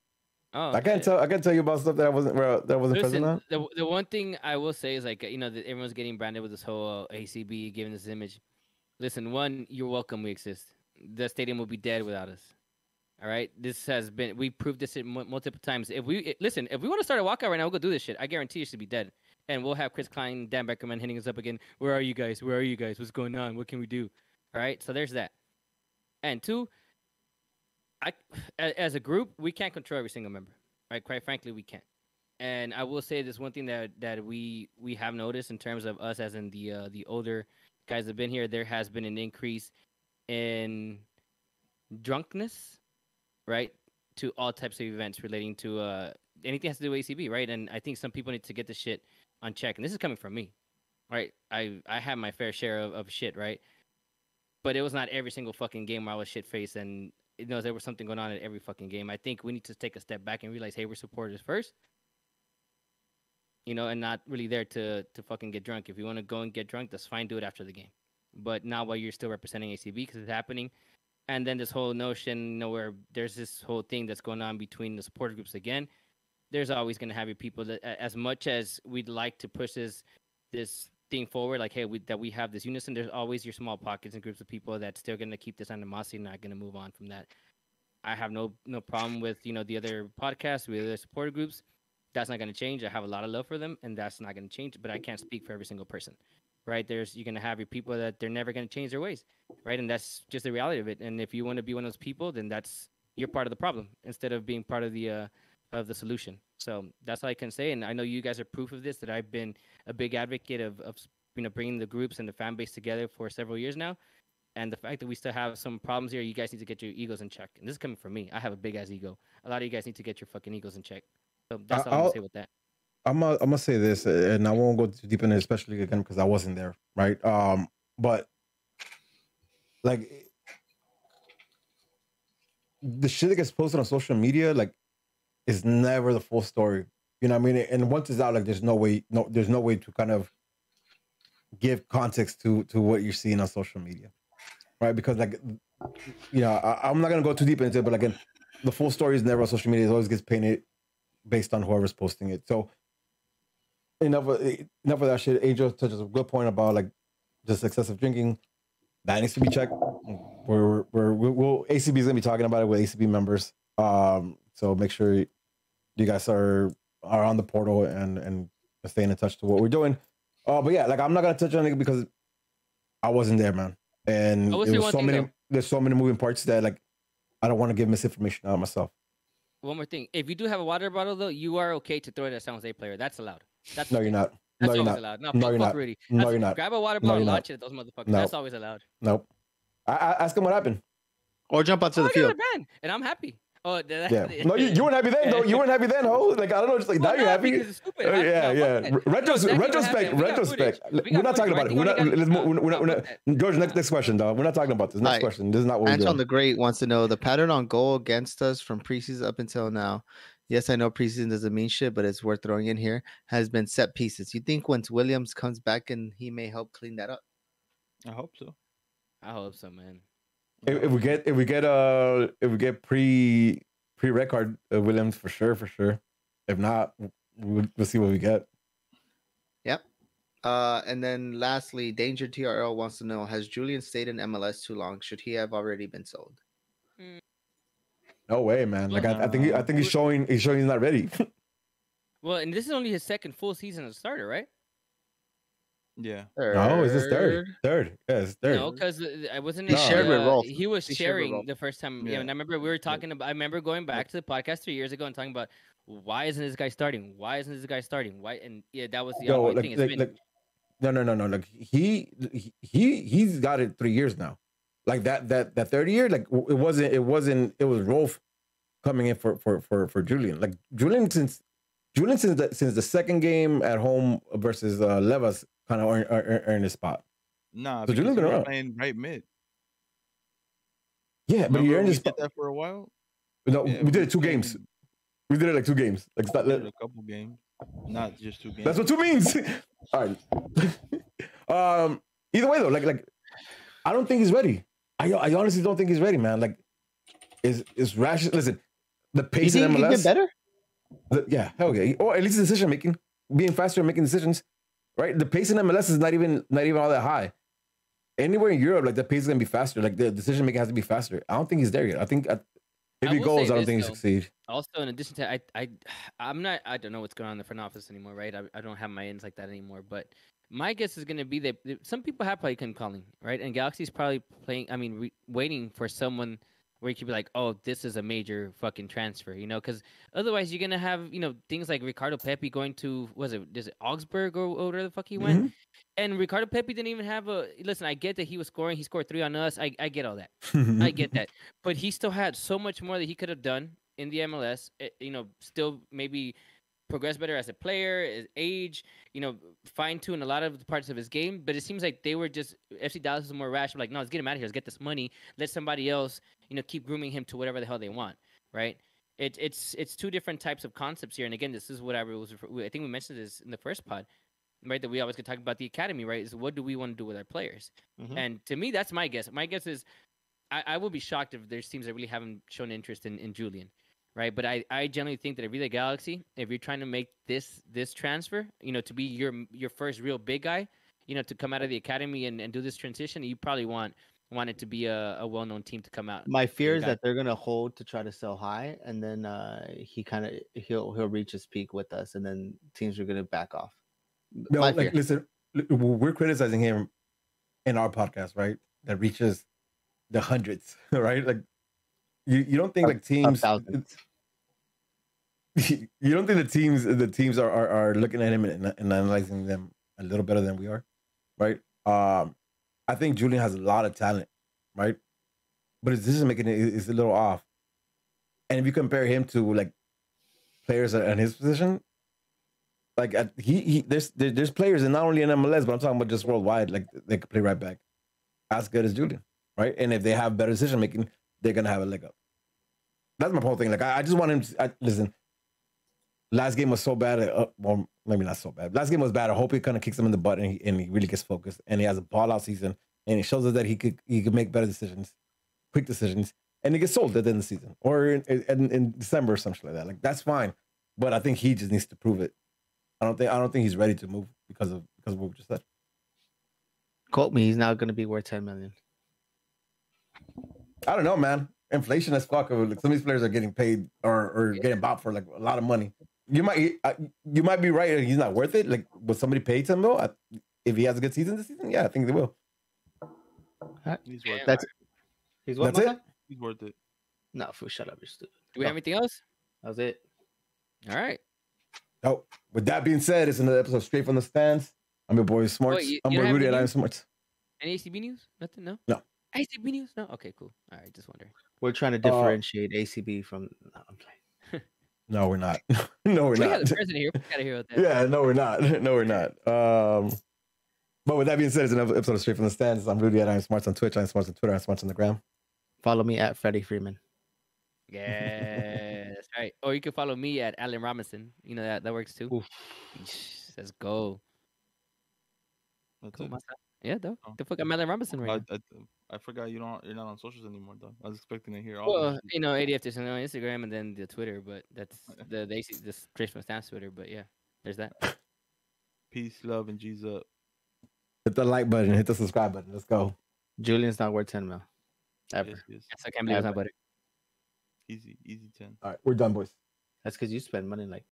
Oh, I can't tell. I can't tell you about stuff that I wasn't that I wasn't Listen, present on. the, the one thing I will say is like you know that everyone's getting branded with this whole uh, ACB giving this image. Listen, one, you're welcome. We exist. The stadium will be dead without us. All right, this has been we proved this multiple times. If we listen, if we want to start a walkout right now, we'll go do this shit. I guarantee you should be dead, and we'll have Chris Klein, Dan Beckerman hitting us up again. Where are you guys? Where are you guys? What's going on? What can we do? All right, so there's that. And two, I as a group we can't control every single member. Right, quite frankly, we can't. And I will say this one thing that that we we have noticed in terms of us as in the uh, the older guys that have been here, there has been an increase in drunkenness, right? To all types of events relating to uh, anything has to do with ACB, right? And I think some people need to get the shit on check. And this is coming from me, right? I I have my fair share of, of shit, right? But it was not every single fucking game where I was shit faced and you know there was something going on in every fucking game. I think we need to take a step back and realize, hey, we're supporters first. You know, and not really there to to fucking get drunk. If you want to go and get drunk, that's fine. Do it after the game, but not while you're still representing ACB because it's happening. And then this whole notion, you know, where there's this whole thing that's going on between the supporter groups again. There's always going to have your people that, as much as we'd like to push this this thing forward, like hey, we, that we have this unison. There's always your small pockets and groups of people that's still going to keep this animosity, not going to move on from that. I have no no problem with you know the other podcasts, with other supporter groups. That's not going to change. I have a lot of love for them, and that's not going to change. But I can't speak for every single person, right? There's you're going to have your people that they're never going to change their ways, right? And that's just the reality of it. And if you want to be one of those people, then that's you're part of the problem instead of being part of the uh, of the solution. So that's all I can say. And I know you guys are proof of this. That I've been a big advocate of, of you know bringing the groups and the fan base together for several years now. And the fact that we still have some problems here, you guys need to get your egos in check. And this is coming from me. I have a big ass ego. A lot of you guys need to get your fucking egos in check. So that's all I'm I'll- gonna say with that. I'm gonna, I'm gonna say this, uh, and I won't go too deep in it, especially again because I wasn't there, right? Um, but like the shit that gets posted on social media, like, is never the full story. You know what I mean? And once it's out, like, there's no way, no, there's no way to kind of give context to to what you're seeing on social media, right? Because like, you know, I, I'm not gonna go too deep into it, but again, the full story is never on social media. It always gets painted based on whoever's posting it. So enough of enough of that shit. Angel touches a good point about like just excessive drinking. That needs to be checked. We're, we're, we're we'll ACB is gonna be talking about it with ACB members. Um, so make sure you guys are are on the portal and and staying in touch to what we're doing. Uh, but yeah, like I'm not gonna touch on it because I wasn't there, man. And I there was so many though. there's so many moving parts that like I don't want to give misinformation out myself. One more thing. If you do have a water bottle though, you are okay to throw it at San Jose player. That's allowed. That's No, okay. you're not. That's no, you're not. allowed. No, No, you're not. Rudy. No, you're not. Grab a water bottle, you're launch it at those motherfuckers. No. That's always allowed. Nope. I, I ask him what happened. Or jump onto Oh, the I got field. a ban, and I'm happy. Oh, that, Yeah. No, you, you weren't happy then though. You weren't happy then, ho. Like I don't know, just like now you're happy. because it's stupid. Uh, I- yeah, yeah. fuck that. Re- No, Retros- retrospect. We retrospect. We We're not talking about it. We're not. Let's move. We're not. We're not, fuck we're that. not George, next next question, dog. We're not talking about this. Next Alright. question. This is not what we're Anton doing. the Great wants to know the pattern on goal against us from preseason up until now. Yes, I know preseason doesn't mean shit, but it's worth throwing in here. Has been set pieces. You think once Williams comes back and he may help clean that up? I hope so. I hope so, man. If, if we get if we get uh if we get pre pre record uh, Williams for sure for sure. If not, we'll, we'll see what we get. Yep. Uh, and then lastly, Danger TRL wants to know: Has Julian stayed in MLS too long? Should he have already been sold? No way, man. Like I, I think he- I think he's showing he's showing he's not ready. Well, and this is only his second full season as a starter, right? Yeah. no, it's this third. Third. Yeah, it's third. No, because I wasn't. He it, shared with Rolf. He was He sharing the first time. Yeah. Yeah. and I remember we were talking about. I remember going back to the podcast three years ago and talking about why isn't this guy starting? Why isn't this guy starting? Why? And yeah, that was the Yo, ongoing like, thing. It's like, been, like, no, no, no, no. Like he, he, he's got it three years now. Like that, that, that third year, like it wasn't, it wasn't, it was Rolf coming in for for for for Julian. Like Julian since Julian since the since the second game at home versus uh, Levas kind of earn, earned, earned his spot. Nah, So because Julian's he been was around. playing right mid. Yeah, but he Remember earned we his spot. that for a while. No, Yeah, we did it two playing- games. We did it like two games. Like start, we a couple games, not just two games. That's what two means. All right. um. Either way, though, like like, I don't think he's ready. I I honestly don't think he's ready, man. Like, is is rash? Listen, the You pace in think he MLS. get better? the- yeah, hell yeah. Or at least decision making, being faster and making decisions. Right. The pace in MLS is not even not even all that high. Anywhere in Europe, like the pace is gonna be faster. Like the decision making has to be faster. I don't think he's there yet. I think uh, if I he goes, I don't think he succeeds. also in addition to I I I'm not I don't know what's going on in the front office anymore, right? I, I don't have my ends like that anymore. But my guess is going to be that some people have probably couldn't calling, right? And Galaxy's probably playing. I mean, re- waiting for someone where you could be like, oh, this is a major fucking transfer, you know? Because otherwise, you're gonna have you know things like Ricardo Pepi going to was it is it Augsburg or, or where the fuck he went? Mhm. And Ricardo Pepi didn't even have a listen. I get that he was scoring. He scored three on us. I, I get all that. I get that. But he still had so much more that he could have done in the MLS. eh, You know, still maybe progress better as a player, his age, you know, fine tune a lot of the parts of his game. But it seems like they were just FC Dallas was more rash. Like, no, let's get him out of here. Let's get this money. Let somebody else, you know, keep grooming him to whatever the hell they want. Right. It, it's it's two different types of concepts here. And again, this is what I was. I think we mentioned this in the first pod, right? That we always could talk about the academy, right? Is what do we want to do with our players? Mhm. And to me, that's my guess. My guess is I, I will be shocked if there's teams that really haven't shown interest in, in Julian, right? But I, I generally think that if you're the Galaxy, if you're trying to make this this transfer, you know, to be your your first real big guy, you know, to come out of the academy and, and do this transition, you probably want want it to be a, a well known team to come out. My fear is that they're gonna hold to try to sell high, and then uh, he kind of he'll he'll reach his peak with us, and then teams are gonna back off. No, My like fear. listen, we're criticizing him in our podcast, right? That reaches the hundreds, right? Like you, you don't think Of- like teams thousands. you don't think the teams the teams are are, are looking at him and, and analyzing them a little better than we are, right? Um, I think Julian has a lot of talent, right? But his decision making is, a little off. And if you compare him to like players in his position, like he, he there's there, there's players and not only in MLS, but I'm talking about just worldwide, like they could play right back as good as Julian, right? And if they have better decision making, they're gonna have a leg up. That's my whole thing. Like I, I just want him to I, listen. Last game was so bad. Uh, well, maybe not so bad. Last game was bad. I hope he kind of kicks him in the butt and he, and he really gets focused and he has a ball out season and he shows us that he could he could make better decisions, quick decisions, and he gets sold at the end of the season or in, in, in December or something like that. Like that's fine, but I think he just needs to prove it. I don't think I don't think he's ready to move because of because of what we just said. Quote me. He's now going to be worth 10 million. I don't know, man. Inflation as fuck. Like, some of these players are getting paid or, or Yeah. getting bought for like a lot of money. You might uh, you might be right. He's not worth it. Like, would somebody pay him though? I- If he has a good season this season, yeah, I think they will. He's worth That's it. He's That's it. He's worth it. No, fool, shut up. You're stupid. Do we have anything else? That was it. All right. Oh, with that being said, it's another episode straight from the stands. I'm your boy Smarts. you- I'm you with Rudy and I'm news? Smarts. Any ACB news? Nothing? No. No. ACB news? No. Okay. Cool. All right. Just wondering. We're trying to Uh, differentiate ACB from. No, I'm playing. No, we're not. no, we're we got not. the president here. We gotta hear about that. Yeah, no, we're not. No, we're not. Um, but with that being said, it's another episode of Straight from the Stands. I'm Rudy at I'm Smarts on Twitch. I'm Smarts on Twitter. I'm Smarts on the gram. Follow me at Freddie Freeman. Yeah, that's right. Or you can follow me at Alan Robinson. You know that that works too. Oof. Let's go. That's Cool, it. masa. Yeah, though. Oh. The fuck, I'm Alan Robinson right I, now. I, I forgot you don't. You're not on socials anymore, though. I was expecting to hear all. Well, this you know, ADF is on Instagram and then the Twitter, but that's the the AC, the Straight from Stamps Twitter. But yeah, there's that. Peace, love, and G's up. Hit the like button. Hit the subscribe button. Let's go. Julian's not worth 10 mil. Ever. Yes, yes. Yes, I can't believe it's Ever. not butter. Easy, easy ten. All right, we're done, boys. That's because you spend money like